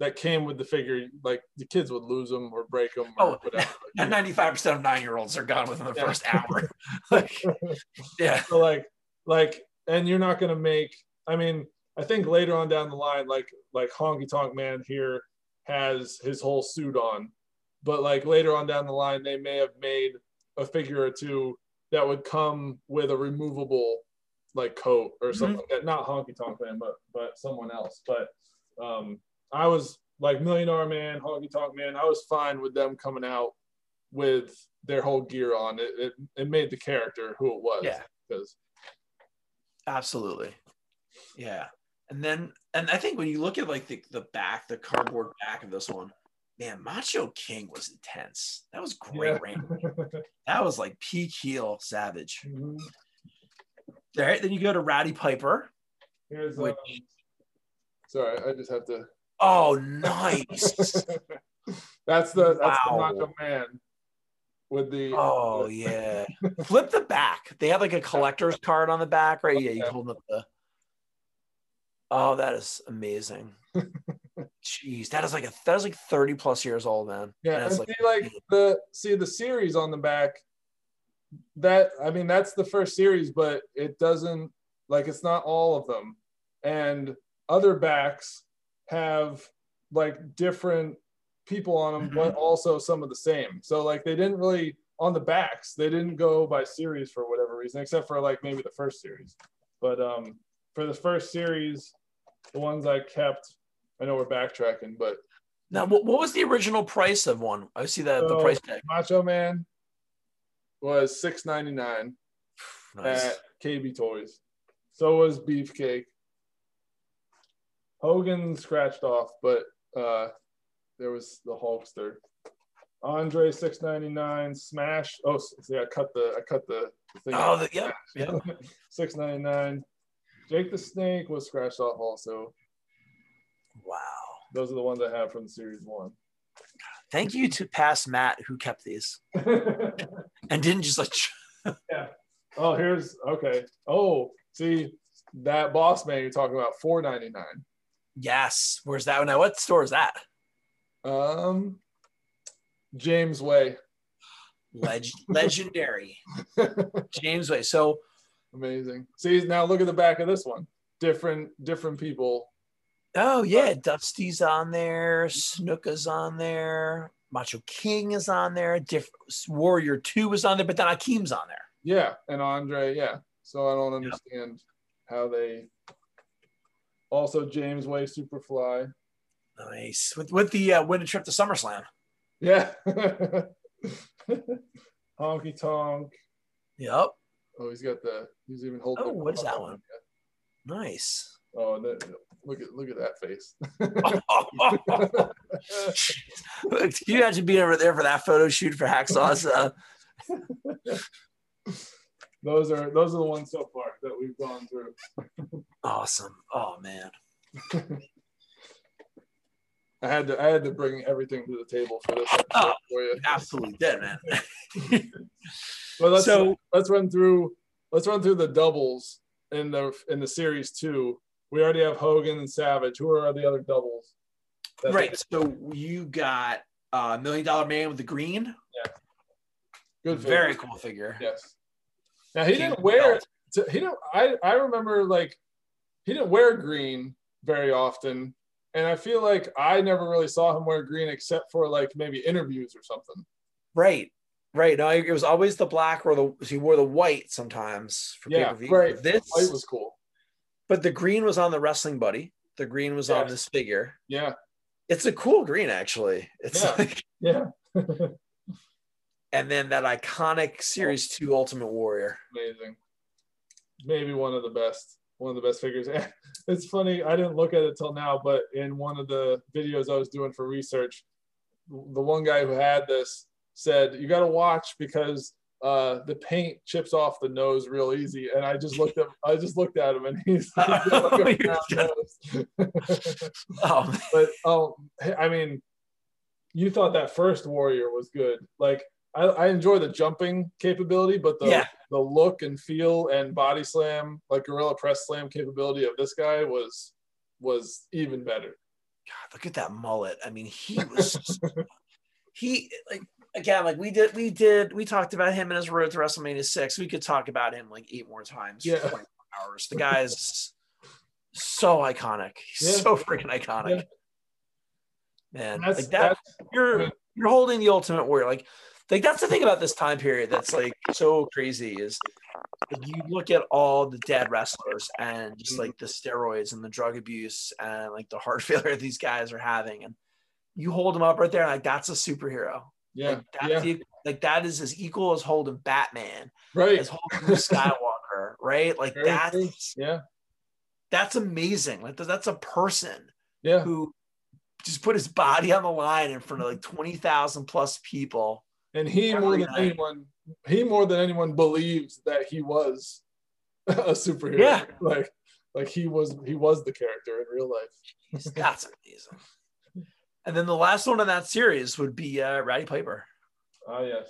that came with the figure, like the kids would lose them or break them or
Oh,
whatever.
95% of nine year olds are gone within the
Yeah.
first hour. like, yeah.
so like like and you're not going to make i mean i think later on down the line like like honky tonk man here has his whole suit on but like later on down the line they may have made a figure or two that would come with a removable like coat or something like that not honky tonk man but but someone else but um i was like million dollar man honky tonk man i was fine with them coming out with their whole gear on it it, it made the character who it was
Yeah.
because
Absolutely. Yeah. And then, and I think when you look at like the, the back, the cardboard back of this one, man, Macho King was intense. That was great
Yeah.
That was like peak heel savage.
Mhm.
All right. Then you go to Rowdy Piper.
Here's
Which-
um, sorry, I just have to.
Oh, nice.
that's the that's
Wow.
the Macho Man with the.
oh, yeah. Flip the back. They have like a collector's card on the back, right? Yeah. You hold up the. Oh, that is amazing. Jeez, that is like a that is like 30 plus years old, man.
yeah,
And
and
like,
see, like the see the series on the back. That I mean, that's the first series, but it doesn't like it's not all of them, and other backs have like different people on them, but also some of the same. So like they didn't really on the backs, they didn't go by series for whatever reason, except for like maybe the first series. But um for the first series, the ones I kept, I know we're backtracking, but
Now, what, what was the original price of one? I see that the price tag.
Macho Man was six ninety nine
Nice.
at KB Toys. So was Beefcake. Hogan scratched off, but uh, there was the Hulkster. Andre six ninety nine. Smash. Oh, see, I cut the I cut the, the thing.
Oh, the, yeah, yeah.
six ninety nine. Jake the Snake was scratched off also.
Wow.
Those are the ones I have from series one.
Thank you to past Matt who kept these and didn't just like.
yeah. Oh, here's okay. Oh, see that boss man you're talking about, four ninety nine.
Yes. Where's that one? Now, what store is that?
Um, Jamesway.
Leg- legendary. Jamesway. So
amazing. See now, look at the back of this one. Different, different people.
Oh yeah, Dusty's on there. Snuka's on there. Macho King is on there. Diff- Warrior Two is on there, but then Akeem's on there.
Yeah, and Andre. Yeah. So I don't understand how they. Also, Jamesway Superfly.
Nice with with the uh, winning trip to SummerSlam.
Yeah. Honky Tonk.
Yep.
Oh, he's got the. He's even holding.
Oh, what is that one? Yet. Nice.
Oh, that, look at look at that face.
Can you imagine being over there for that photo shoot for Hacksaw's? Uh...
those are those are the ones so far that we've gone through.
awesome. Oh man.
I had to I had to bring everything to the table for this oh, for you.
Absolutely did, man.
well, let's so, let's run through let's run through the doubles in the in the series two. We already have Hogan and Savage. Who are the other doubles?
right. So you got a uh, Million Dollar Man with the green.
Yeah.
Good. Figure. Very cool figure.
Yes. Now he King didn't wear. He didn't. I I remember like he didn't wear green very often, and I feel like I never really saw him wear green except for like maybe interviews or something.
Right. Right. No, it was always the black or the he wore the white sometimes
for yeah, pay-per-view. Right. This white was cool.
But the green was on the wrestling buddy. The green was yes. on this figure.
Yeah.
It's a cool green, actually. It's
yeah.
like
yeah.
and then that iconic Series oh. Two Ultimate Warrior.
Amazing. Maybe one of the best. One of the best figures. It's funny. I didn't look at it till now, but in one of the videos I was doing for research, the one guy who had this said, "You got to watch because uh, the paint chips off the nose real easy. And I just looked at I just looked at him and he's, he's like oh, but oh, I mean, you thought that first warrior was good. Like I, I enjoy the jumping capability, but the
yeah.
the look and feel and body slam, like gorilla press slam capability of this guy was was even better.
God, look at that mullet. I mean, he was he like again, like we did, we did, we talked about him in his road to WrestleMania six. We could talk about him like eight more times.
Yeah.
hours. The guy is so iconic. He's yeah. so freaking iconic. Yeah. Man, that's, like that. You're you're holding the Ultimate Warrior. Like, like that's the thing about this time period that's like so crazy is like, you look at all the dead wrestlers and just like the steroids and the drug abuse and like the heart failure these guys are having and you hold them up right there and like that's a superhero
yeah,
like, that's
yeah.
The, like that is as equal as holding Batman,
right?
As holding Skywalker, right? Like
Very
that's
true. yeah,
that's amazing. Like that's a person,
yeah,
who just put his body on the line in front of like twenty thousand plus people.
And he more than night. anyone, he more than anyone believes that he was a superhero.
Yeah,
like like he was he was the character in real life.
that's amazing. And then the last one in that series would be uh, Roddy Piper.
Ah, uh, yes.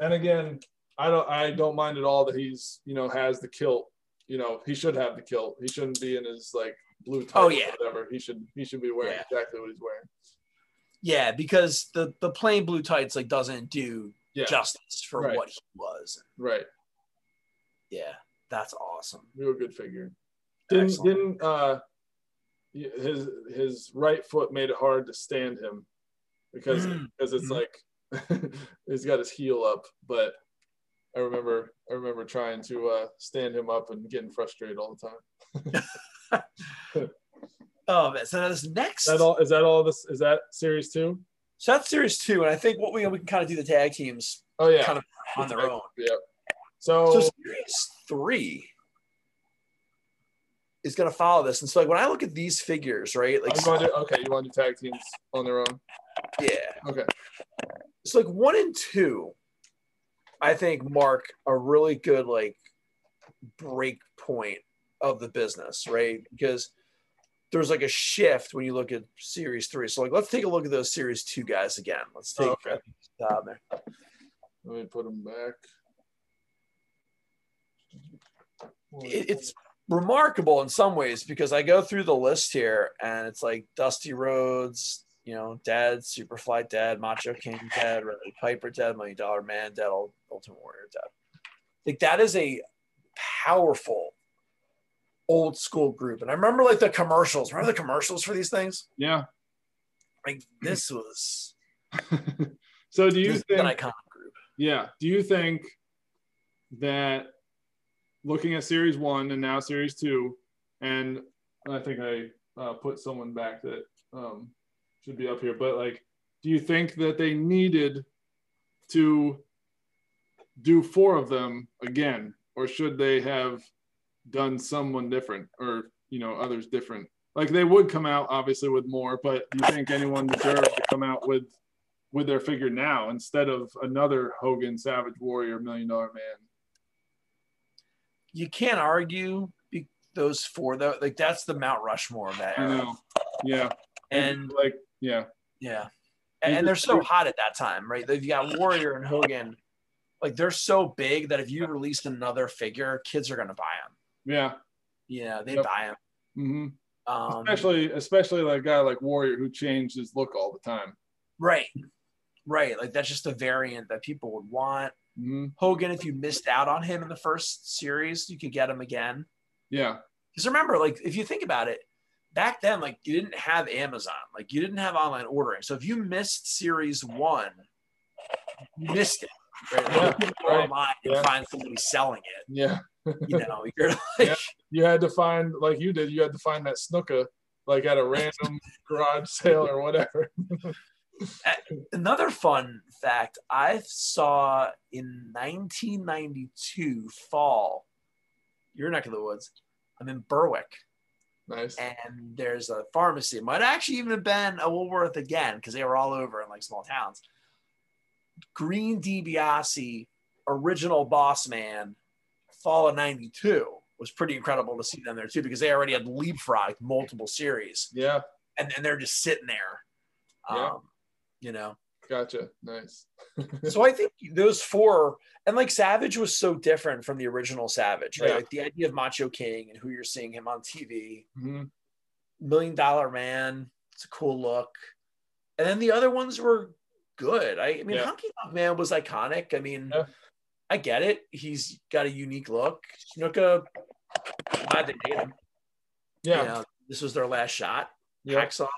And again, I don't I don't mind at all that he's you know has the kilt. You know he should have the kilt. He shouldn't be in his like blue
tie. Oh yeah.
whatever. He should he should be wearing yeah. exactly what he's wearing.
Yeah, because the the plain blue tights like doesn't do
yeah.
justice for
right.
what he was.
Right.
Yeah, that's awesome.
Real good figure. Didn't Excellent. didn't uh his his right foot made it hard to stand him because mm. because it's mm-hmm. like he's got his heel up but i remember i remember trying to uh, stand him up and getting frustrated all the
time. Oh man. So this next
is that all is that all this is that series two?
So that's series two and i think what we we can kind of do the tag teams
oh yeah.
kind of on their own.
Yeah so,
so series three is going to follow this. And so, like, when I look at these figures, right? Like,
oh, to, okay, you want to do tag teams on their own?
Yeah.
Okay.
So, like, one and two, I think mark a really good like break point of the business, right? Because there's like a shift when you look at series three. So like let's take a look at those series two guys again. Let's take
Oh, okay.
down there.
Let me put them back.
It- it's remarkable in some ways because I go through the list here and it's like Dusty Rhodes, you know, dead, Superfly dead, Macho King dead, Roddy Piper dead, Million Dollar Man dead, Ul- Ultimate Warrior dead. Like that is a powerful old school group. And I remember like the commercials. Remember the commercials for these things?
yeah.
Like this was
so do you
this is an
think?
iconic group.
Yeah. Do you think that looking at series one and now series two, and I think I uh, put someone back that um, should be up here, but like, do you think that they needed to do four of them again, or should they have done someone different, or you know, others different? Like they would come out obviously with more, but do you think anyone deserved to come out with with their figure now instead of another Hogan Savage Warrior Million Dollar Man.
You can't argue those four though. Like that's the Mount Rushmore of that
I know. Yeah.
And
like, yeah.
Yeah. And, and they're so hot at that time, right? They've got Warrior and Hogan, like they're so big that if you release another figure, kids are gonna buy them.
Yeah.
Yeah, they
Yep.
buy them.
hmm
Um,
especially, especially like a guy like Warrior who changed his look all the time.
right, right. Like that's just a variant that people would want.
Hmm
Hogan, if you missed out on him in the first series, you could get him again.
Yeah.
Because remember, like if you think about it, back then, like you didn't have Amazon, like you didn't have online ordering. So if you missed series one, you missed it. Right? Like,
Yeah,
go
right.
online and
Yeah.
find somebody selling it.
Yeah.
You know, you're like,
Yeah. You had to find, like you did, you had to find that Snuka like at a random garage sale or whatever.
another fun fact I saw in 1992 fall. Your neck of the woods. I'm in Berwick.
Nice.
and there's a pharmacy. It might actually even have been a Woolworth again because they were all over in like small towns. Green DiBiase, original boss man, fall of 92 was pretty incredible to see them there too because they already had leapfrogged multiple series
Yeah.
and, and they're just sitting there.
Yeah.
Um, You know,
Gotcha. Nice.
so I think those four, and like Savage was so different from the original Savage, right?
Yeah.
Like the idea of Macho King and who you're seeing him on TV.
hmm
Million Dollar Man. It's a cool look. And then the other ones were good. I, I mean,
Yeah.
Honky Tonk Man was iconic. I mean,
Yeah.
I get it. He's got a unique look. Snuka, glad they made him.
Yeah.
You know, this was their last shot.
Yeah.
Hacksaw.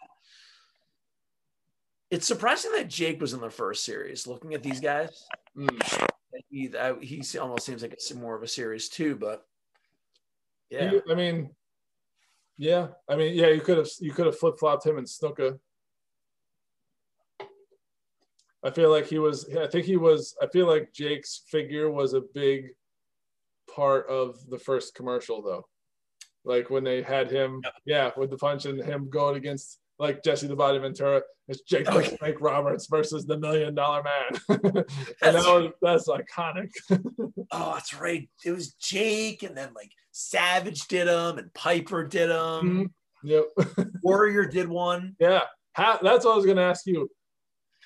It's surprising that Jake was in the first series. Looking at these guys,
Mm.
he he almost seems like it's more of a series too. But yeah,
You- I mean, yeah. I mean, yeah. You could have you could have flip flopped him and Snuka. I feel like he was. I think he was. I feel like Jake's figure was a big part of the first commercial, though. Like when they had him, yeah, with the punch and him going against like Jesse the Body Ventura. It's Jake
Oh,
the. Snake Roberts versus the Million Dollar Man, and
That's-
that was, that's iconic.
oh, that's right. It was Jake, and then like Savage did them, and Piper did them. Mm-hmm.
yep.
Warrior did one.
Yeah, how, that's what I was going to ask you.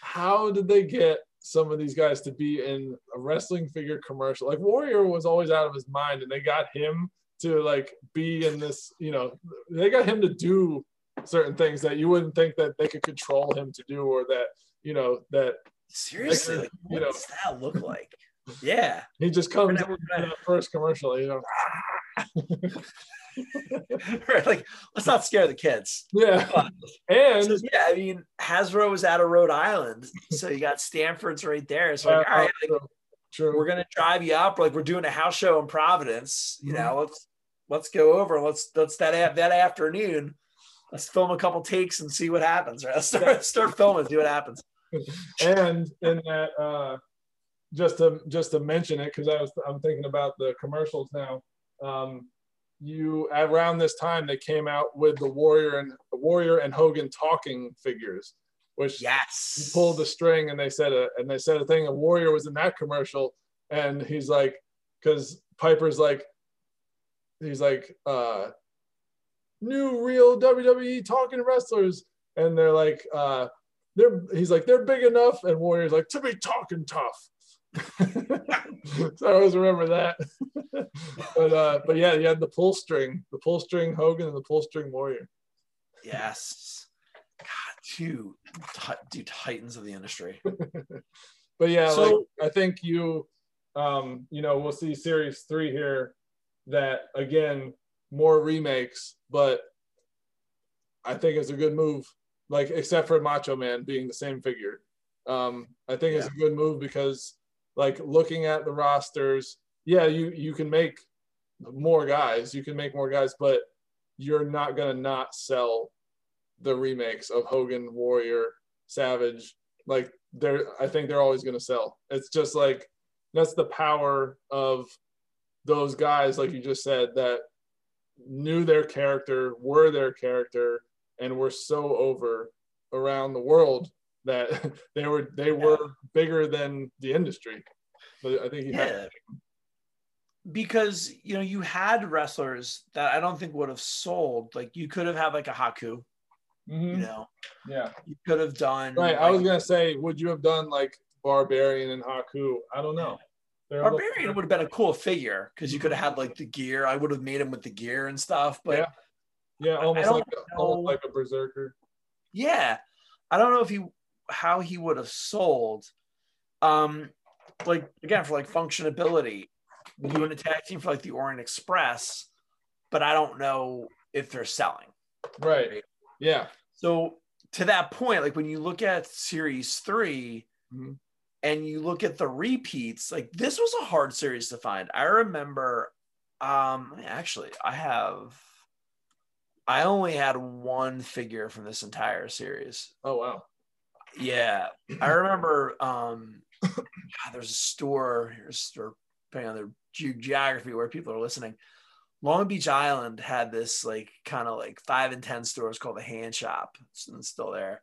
How did they get some of these guys to be in a wrestling figure commercial? Like Warrior was always out of his mind, and they got him to like be in this. You know, they got him to do certain things that you wouldn't think that they could control him to do, or that you know that
Seriously,
Like,
like,
you
what
know.
does that look like? Yeah.
he just comes in that first commercial. You know,
right, like let's not scare the kids.
yeah,
So,
and
yeah, I mean, Hasbro was out of Rhode Island, so you got Stamford's right there. It's like,
uh,
all right, like,
true,
we're gonna drive you up. Like we're doing a house show in Providence. You
Mhm.
know, let's let's go over. Let's let's that that afternoon. Let's film a couple takes and see what happens. Right, let's start start filming, see what happens.
and in that uh just to just to mention it because i was i'm thinking about the commercials now um you around this time they came out with the warrior and warrior and hogan talking figures which you
Yes.
pulled the string and they said a and they said a thing a warrior was in that commercial and he's like because piper's like he's like uh new real WWE talking wrestlers, and they're like, uh, they're he's like they're big enough, and Warrior's like to be talking tough. so I always remember that. but uh, but yeah, you had the pull string, the pull string Hogan and the pull string Warrior.
Yes. God, two, two titans of the industry.
but yeah, so, like, I think you, um, you know, we'll see series three here. That again, more remakes, but I think it's a good move. Like except for Macho Man being the same figure, um, I think yeah. it's a good move because like looking at the rosters, yeah, you you can make more guys, you can make more guys, but you're not gonna not sell the remakes of Hogan, Warrior, Savage. Like they're, I think they're always gonna sell. It's just like that's the power of those guys, like you just said, that knew their character, were their character, and were so over around the world that they were they were bigger than the industry. But I think he yeah. had
because you know you had wrestlers that I don't think would have sold. Like you could have had like a Haku, mm-hmm. you know.
Yeah.
You could have done.
Right. Like, I was gonna say, would you have done like Barbarian and Haku? I don't know.
They're Barbarian would have been a cool figure because you could have had like the gear. I would have made him with the gear and stuff. But
yeah, yeah almost like a, almost like a berserker.
Yeah, I don't know if he how he would have sold. Um, like again for like functionability, you an attack team for like the Orient Express, but I don't know if they're selling.
Right. right? Yeah.
So to that point, like when you look at series 3 mm-hmm. And you look at the repeats, like this was a hard series to find. I remember um actually I have I only had one figure from this entire series.
Oh wow.
Yeah. I remember um God, there's a store here's a store depending on their geography where people are listening. Long Beach Island had this like kind of like five and ten stores called the Hand Shop. It's, it's still there.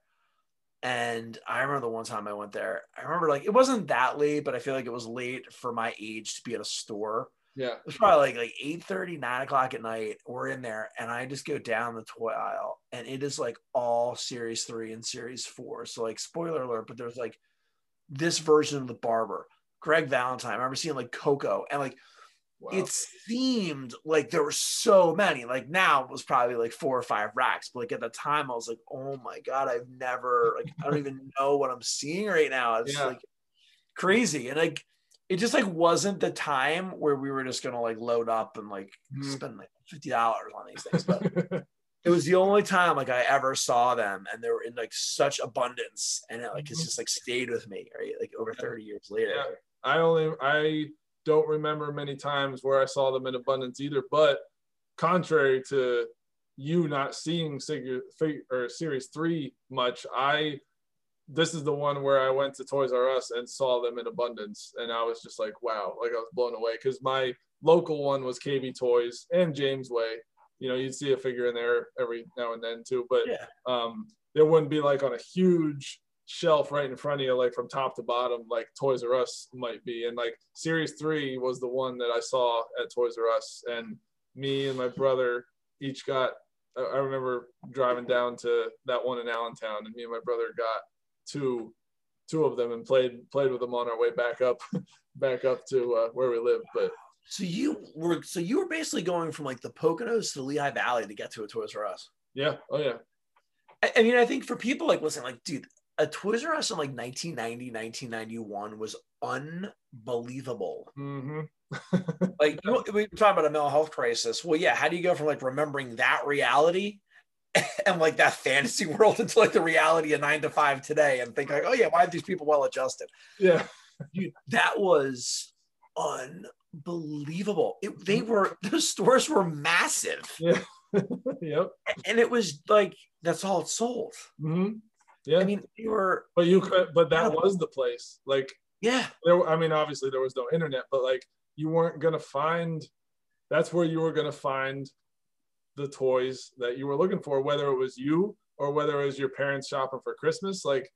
And I remember the one time I went there. I remember like it wasn't that late, but I feel like it was late for my age to be at a store.
Yeah.
It was probably like like 8 30, 9 o'clock at night. We're in there and I just go down the toy aisle and it is like all series three and series four. So like spoiler alert, but there's like this version of the barber, Greg Valentine. I remember seeing like Koko, and like wow. it seemed like there were so many. Like now it was probably like four or five racks, but like at the time I was like, oh my god, I've never like I don't even know what I'm seeing right now. It's yeah. like crazy and like it just like wasn't the time where we were just gonna like load up and like mm. spend like fifty dollars on these things. But it was the only time like I ever saw them and they were in like such abundance and it like it's mm-hmm. just like stayed with me, right? Like over 30 years later. Yeah.
I only I don't remember many times where I saw them in abundance either, but contrary to you not seeing figure, or series three much, I this is the one where I went to Toys R Us and saw them in abundance, and I was just like, wow, like I was blown away because my local one was KB Toys and Jamesway, you know, you'd see a figure in there every now and then too, but yeah. um, there wouldn't be like on a huge shelf right in front of you, like from top to bottom, like Toys R Us might be. And like Series Three was the one that I saw at Toys R Us, and me and my brother each got. I remember driving down to that one in Allentown, and me and my brother got two two of them and played played with them on our way back up back up to uh, where we live. But
so you were so you were basically going from like the Poconos to the Lehigh Valley to get to a Toys R Us.
Yeah. Oh yeah.
I, I mean, I think for people like listen, like, dude, a Toys R Us in like 1990, 1991 was unbelievable.
Mm-hmm.
like you know, we talk about a mental health crisis. Well, yeah, how do you go from like remembering that reality and like that fantasy world into like the reality of nine to five today and think like, oh yeah, why are these people well adjusted?
Yeah.
Dude, that was unbelievable. It, they were the stores were massive.
Yeah. yep.
And it was like that's all it sold.
Mm-hmm. Yeah.
I mean, you were.
But you could. But that was the place. Like.
Yeah.
There. I mean, obviously there was no internet, but like you weren't gonna find. That's where you were gonna find the toys that you were looking for, whether it was you or whether it was your parents shopping for Christmas. Like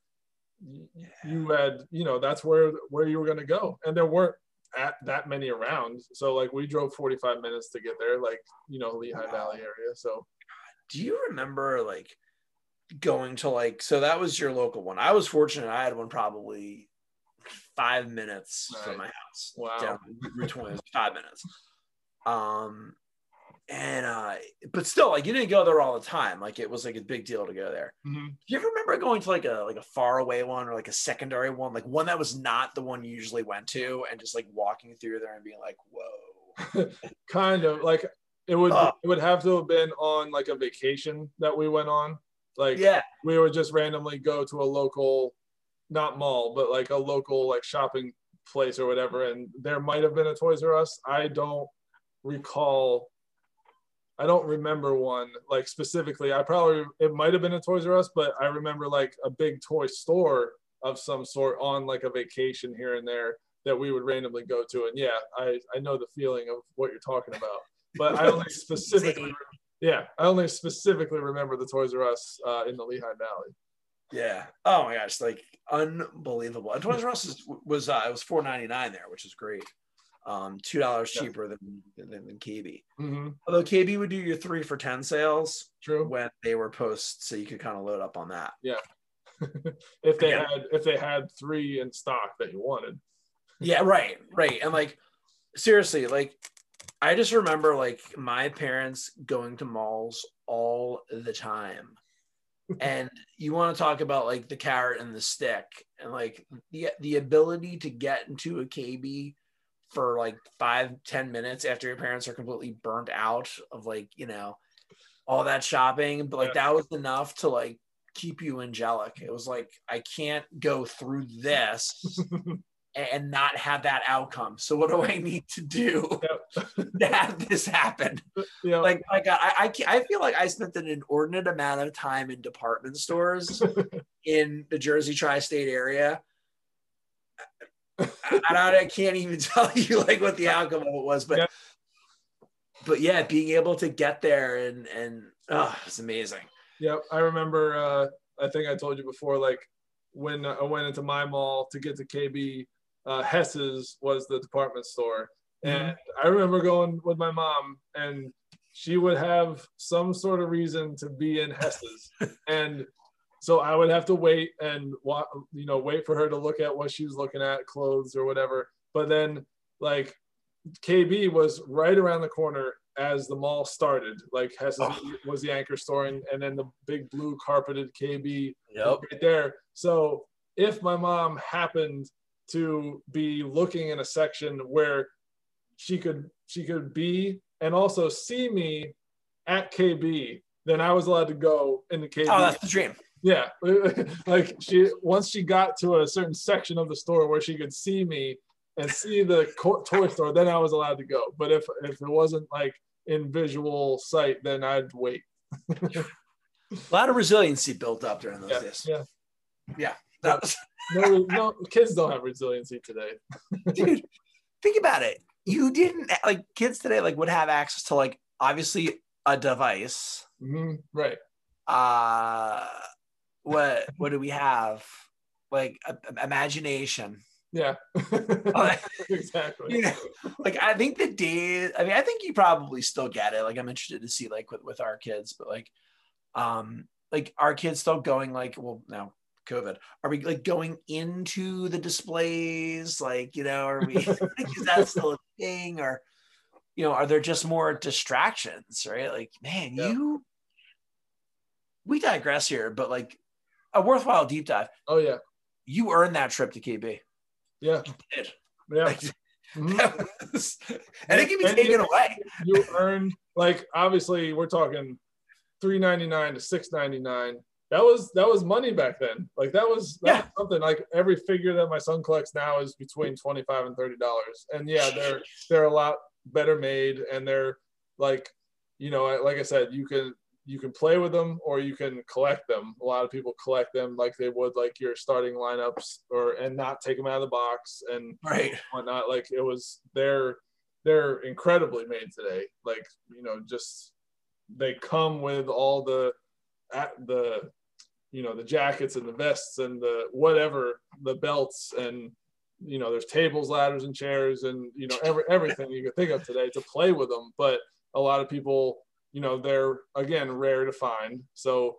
you had, you know, that's where where you were gonna go, and there weren't at that many around. So like we drove 45 minutes to get there, like you know Lehigh wow. Valley area. So
do you remember like going to like so that was your local one? I was fortunate. I had one probably five minutes
Right.
from my house.
Wow.
Down Route 20, was five minutes. Um, and uh, but still, like you didn't go there all the time. Like it was like a big deal to go there.
Mhm.
Do you ever remember going to like a like a far away one or like a secondary one, like one that was not the one you usually went to, and just like walking through there and being like, "Whoa."
kind of like it would
Oh.
it would have to have been on like a vacation that we went on like
Yeah,
we would just randomly go to a local not mall but like a local like shopping place or whatever and there might have been a toys r us. I don't recall. I don't remember one like specifically. I probably it might have been a toys r us but i remember like a big toy store of some sort on like a vacation here and there that we would randomly go to. And yeah i i know the feeling of what you're talking about but i only specifically yeah i only specifically remember the toys r us uh, in the lehigh valley
yeah. Oh my gosh, like unbelievable. And Toys R Us is, was uh, it was four ninety nine there, which is great. Um, two dollars
Yeah.
cheaper than, than than KB.
hmm
Although KB would do your three for ten sales
true
when they were posts, so you could kind of load up on that. Yeah.
if they
Yeah.
had if they had three in stock that you wanted
Yeah, right, right. And like seriously, like I just remember like my parents going to malls all the time. and you want to talk about like the carrot and the stick and like the the ability to get into a KB for like five, ten minutes after your parents are completely burnt out of like, you know, all that shopping. But like that was enough to like keep you angelic. It was like, I can't go through this and not have that outcome. So what do I need to do to have this happen?
know
Like, like I, I, I feel like I spent an inordinate amount of time in department stores in the Jersey tri-state area. And I, I can't even tell you like what the outcome of it was, but
Yeah.
but yeah, being able to get there and and oh, it's amazing.
Yep, I remember. Uh, I think I told you before. Like when I went into my mall to get to KB, uh, Hess's was the department store, and I remember going with my mom, and she would have some sort of reason to be in Hess's, and so I would have to wait and you know wait for her to look at what she was looking at, clothes or whatever. But then like KB was right around the corner as the mall started. Like Hess's
Oh.
was the anchor store, and, and then the big blue carpeted KB
Yep.
right there. So if my mom happened to be looking in a section where she could she could be and also see me at KB, then I was allowed to go in the KB.
Oh, that's the dream.
Yeah, like she once she got to a certain section of the store where she could see me and see the toy store, then I was allowed to go. But if if it wasn't like in visual sight, then I'd wait.
A lot of resiliency built up during those
Yeah,
days.
yeah.
That was,
No, no, kids don't have resiliency today.
dude, think about it. You didn't like kids today like would have access to like obviously a device.
Mhm, Right.
Uh what what do we have? Like a, imagination.
Yeah.
Like,
exactly.
you know, like I think the days. I mean, I think you probably still get it. Like I'm interested to see like with with our kids, but like, um, like our kids still going like well now COVID. Are we like going into the displays? Like you know, are we? like, is that still a thing or? You know, are there just more distractions, right? Like, man,
Yeah.
you. We digress here, but like a worthwhile deep dive.
Oh yeah.
You earned that trip to KB.
Yeah.
You did.
Yeah.
Like,
Mhm.
was- and it can be
And
taken
you-
away.
You earned like obviously we're talking three ninety nine to six ninety nine. That was that was money back then. Like that was that
Yeah.
was something like every figure that my son collects now is between twenty five and thirty dollars. And yeah, they're they're a lot better made and they're like you know like I said you can you can play with them or you can collect them. A lot of people collect them like they would like your starting lineups or and not take them out of the box and
Right.
whatnot. Like it was they're they're incredibly made today. Like you know, just they come with all the at the you know the jackets and the vests and the whatever the belts and you know there's tables ladders and chairs and you know every, everything you could think of today to play with them but a lot of people you know they're again rare to find. So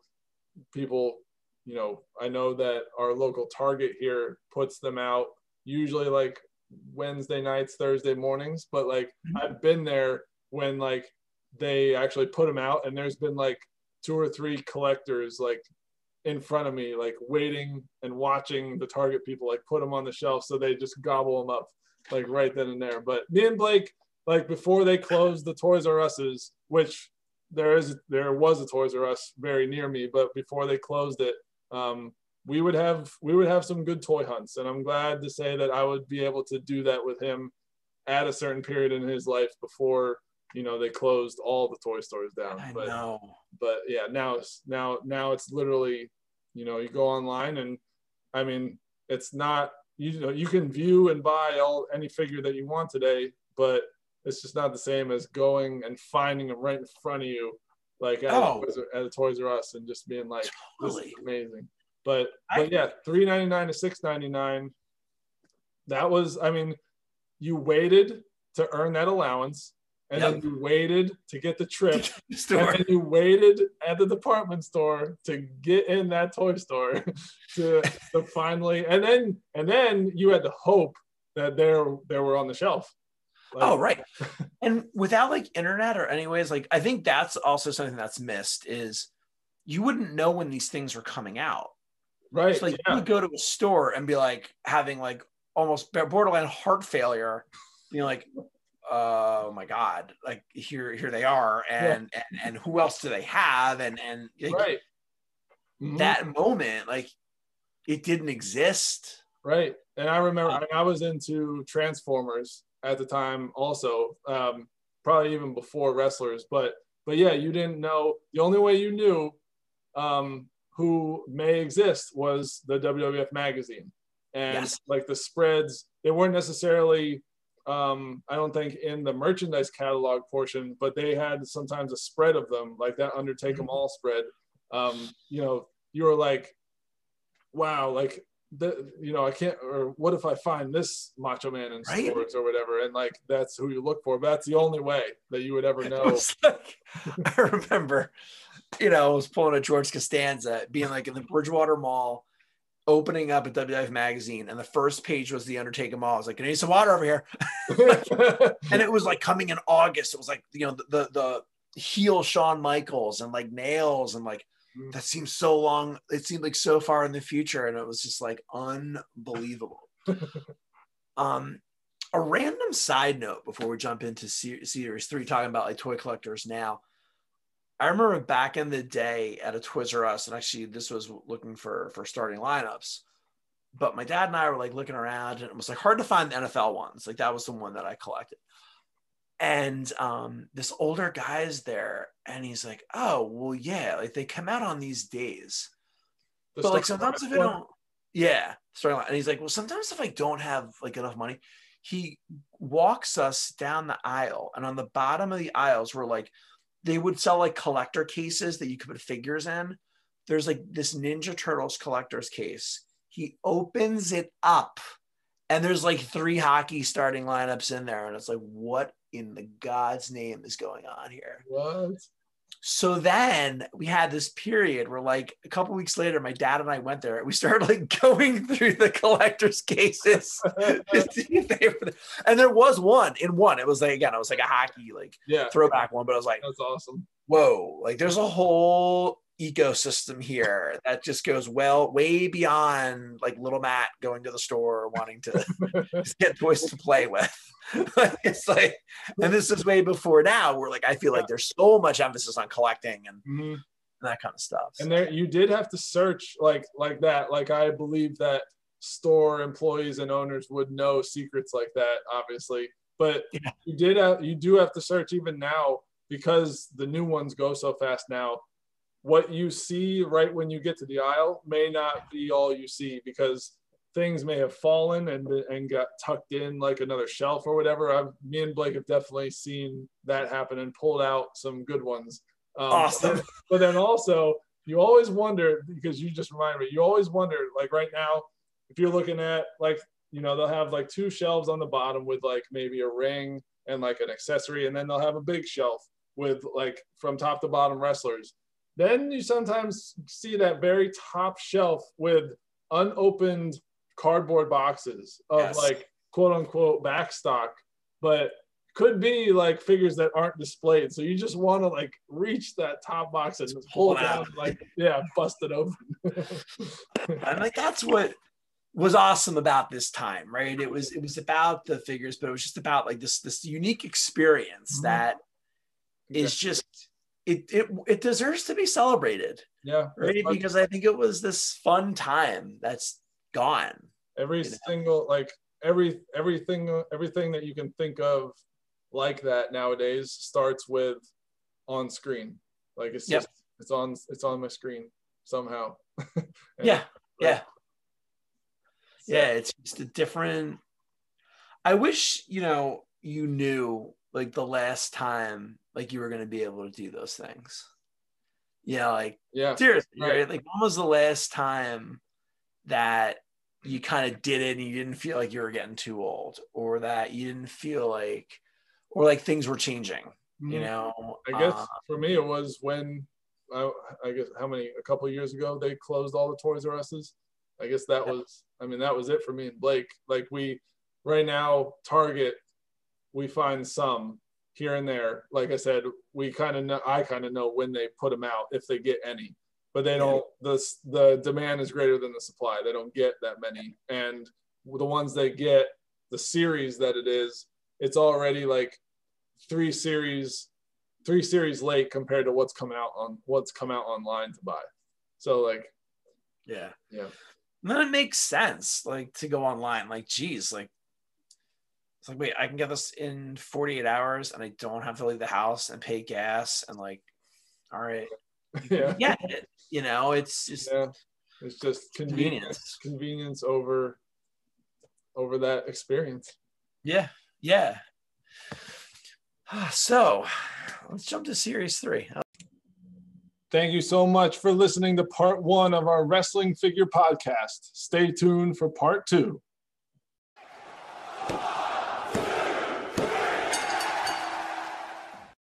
people, you know, I know that our local Target here puts them out usually like Wednesday nights, Thursday mornings, but like mm-hmm. I've been there when like they actually put them out and there's been like two or three collectors like in front of me like waiting and watching the target people like put them on the shelf so they just gobble them up like right then and there. But me and blake like before they closed the toys r us's which there is there was a toys r us very near me but before they closed it um, we would have we would have some good toy hunts. And i'm glad to say that i would be able to do that with him at a certain period in his life before you know they closed all the toy stores down
I
but
know.
but yeah now it's now now it's literally you know you go online and i mean it's not you know you can view and buy all any figure that you want today but it's just not the same as going and finding them right in front of you like at, oh. a, at a toys r us and just being like totally. this is amazing but I, but yeah 399 to 699 that was i mean you waited to earn that allowance and yep. then you waited to get the trip. And then you waited at the department store to get in that toy store to, to finally and then and then you had the hope that they're they were on the shelf.
Like, oh right. And without like internet or anyways like i think that's also something that's missed is you wouldn't know when these things are coming out.
Right
so, like yeah. you would go to a store and be like having like almost borderline heart failure. You know like oh my god like here here they are and yeah. and, and who else do they have and and like,
right
mm-hmm. that moment like it didn't exist
right and i remember I, mean, I was into transformers at the time also um probably even before wrestlers but but yeah you didn't know the only way you knew um who may exist was the wwf magazine and yes. like the spreads they weren't necessarily um, I don't think in the merchandise catalog portion, but they had sometimes a spread of them, like that Undertake them all spread. Um, you know, you were like, wow, like the, you know, I can't, or what if I find this Macho Man in right? stores or whatever, and like that's who you look for. But that's the only way that you would ever know.
Like, I remember, you know, I was pulling a George Costanza, being like in the Bridgewater Mall opening up a WWF magazine, and the first page was the Undertaker Mall. I was like, "Can "I need some water over here," and it was like coming in August. It was like you know the, the the heel Shawn Michaels and like nails and like mm. that seems so long. It seemed like so far in the future, and it was just like unbelievable. um, a random side note before we jump into series three, talking about like toy collectors now. I remember back in the day at a Toys R Us, and actually this was looking for for starting lineups. But my dad and I were like looking around, and it was like hard to find the NFL ones. Like that was the one that I collected. And um, this older guy is there, and he's like, "Oh, well, yeah, like they come out on these days, the but like sometimes if I don't, yeah, starting line." And he's like, "Well, sometimes if I don't have like enough money." He walks us down the aisle, and on the bottom of the aisles were like they would sell like collector cases that you could put figures in. There's like this Ninja Turtles collector's case. He opens it up and there's like three hockey starting lineups in there. And it's like, what in the God's name is going on here?
What?
So then we had this period where, like, a couple weeks later, my dad and I went there. We started like going through the collector's cases to see if they were. And there was one in one. It was like again, it was like a hockey like
yeah.
throwback one, but I was like,
that's awesome.
Whoa! Like, there's a whole ecosystem here that just goes well way beyond like little Matt going to the store wanting to get toys to play with. it's like, and this is way before now. Where like I feel like there's so much emphasis on collecting and, mm-hmm. and that kind of stuff.
And there, you did have to search like like that. Like I believe that store employees and owners would know secrets like that, obviously. But yeah. you did have, you do have to search even now because the new ones go so fast now what you see right when you get to the aisle may not be all you see because things may have fallen and and got tucked in like another shelf or whatever. I've me and Blake have definitely seen that happen and pulled out some good ones.
Um, awesome.
But but then also you always wonder because you just reminded me. You always wonder like right now if you're looking at like you know they'll have like two shelves on the bottom with like maybe a ring and like an accessory and then they'll have a big shelf with like from top to bottom wrestlers. Then you sometimes see that very top shelf with unopened cardboard boxes of
Yes.
like quote unquote back stock, but could be like figures that aren't displayed. So you just want to like reach that top box and
pull
pull
it out.
like yeah, bust it open.
And like that's what was awesome about this time, right? It was it was about the figures, but it was just about like this this unique experience
Mhm.
that is just it it it deserves to be celebrated,
yeah,
right? Because I think it was this fun time that's gone.
every
you know?
single like every everything everything that you can think of like that nowadays starts with on screen. Like it's
Yep.
just it's on it's on my screen somehow. And
Yeah, yeah.
so-
Yeah, it's just a different. I wish you know you knew like the last time like you were going to be able to do those things. Yeah, like
yeah.
seriously,
Right.
right? Like when was the last time that you kind of did it and you didn't feel like you were getting too old, or that you didn't feel like, or like things were changing? You
Mhm.
know,
I guess
Uh,
for me it was when I, I guess how many a couple of years ago they closed all the Toys R Us's. I guess that
Yeah.
was I mean that was it for me and Blake. Like we right now Target we find some here and there. Like I said, we kind of know I kind of know when they put them out if they get any. But they don't the the demand is greater than the supply. They don't get that many and the ones they get the series that it is it's already like three series three series late compared to what's come out on what's come out online to buy. So like
yeah,
Yeah.
And then it makes sense, like to go online. Like, geez, like it's like, wait, I can get this in 48 hours, and I don't have to leave the house and pay gas, and like, all right,
yeah,
yeah, you know, it's just
yeah. It's just
convenience.
convenience, convenience over over that experience.
Yeah, yeah. So let's jump to series three.
Thank you so much for listening to part one of our wrestling figure podcast. Stay tuned for part two.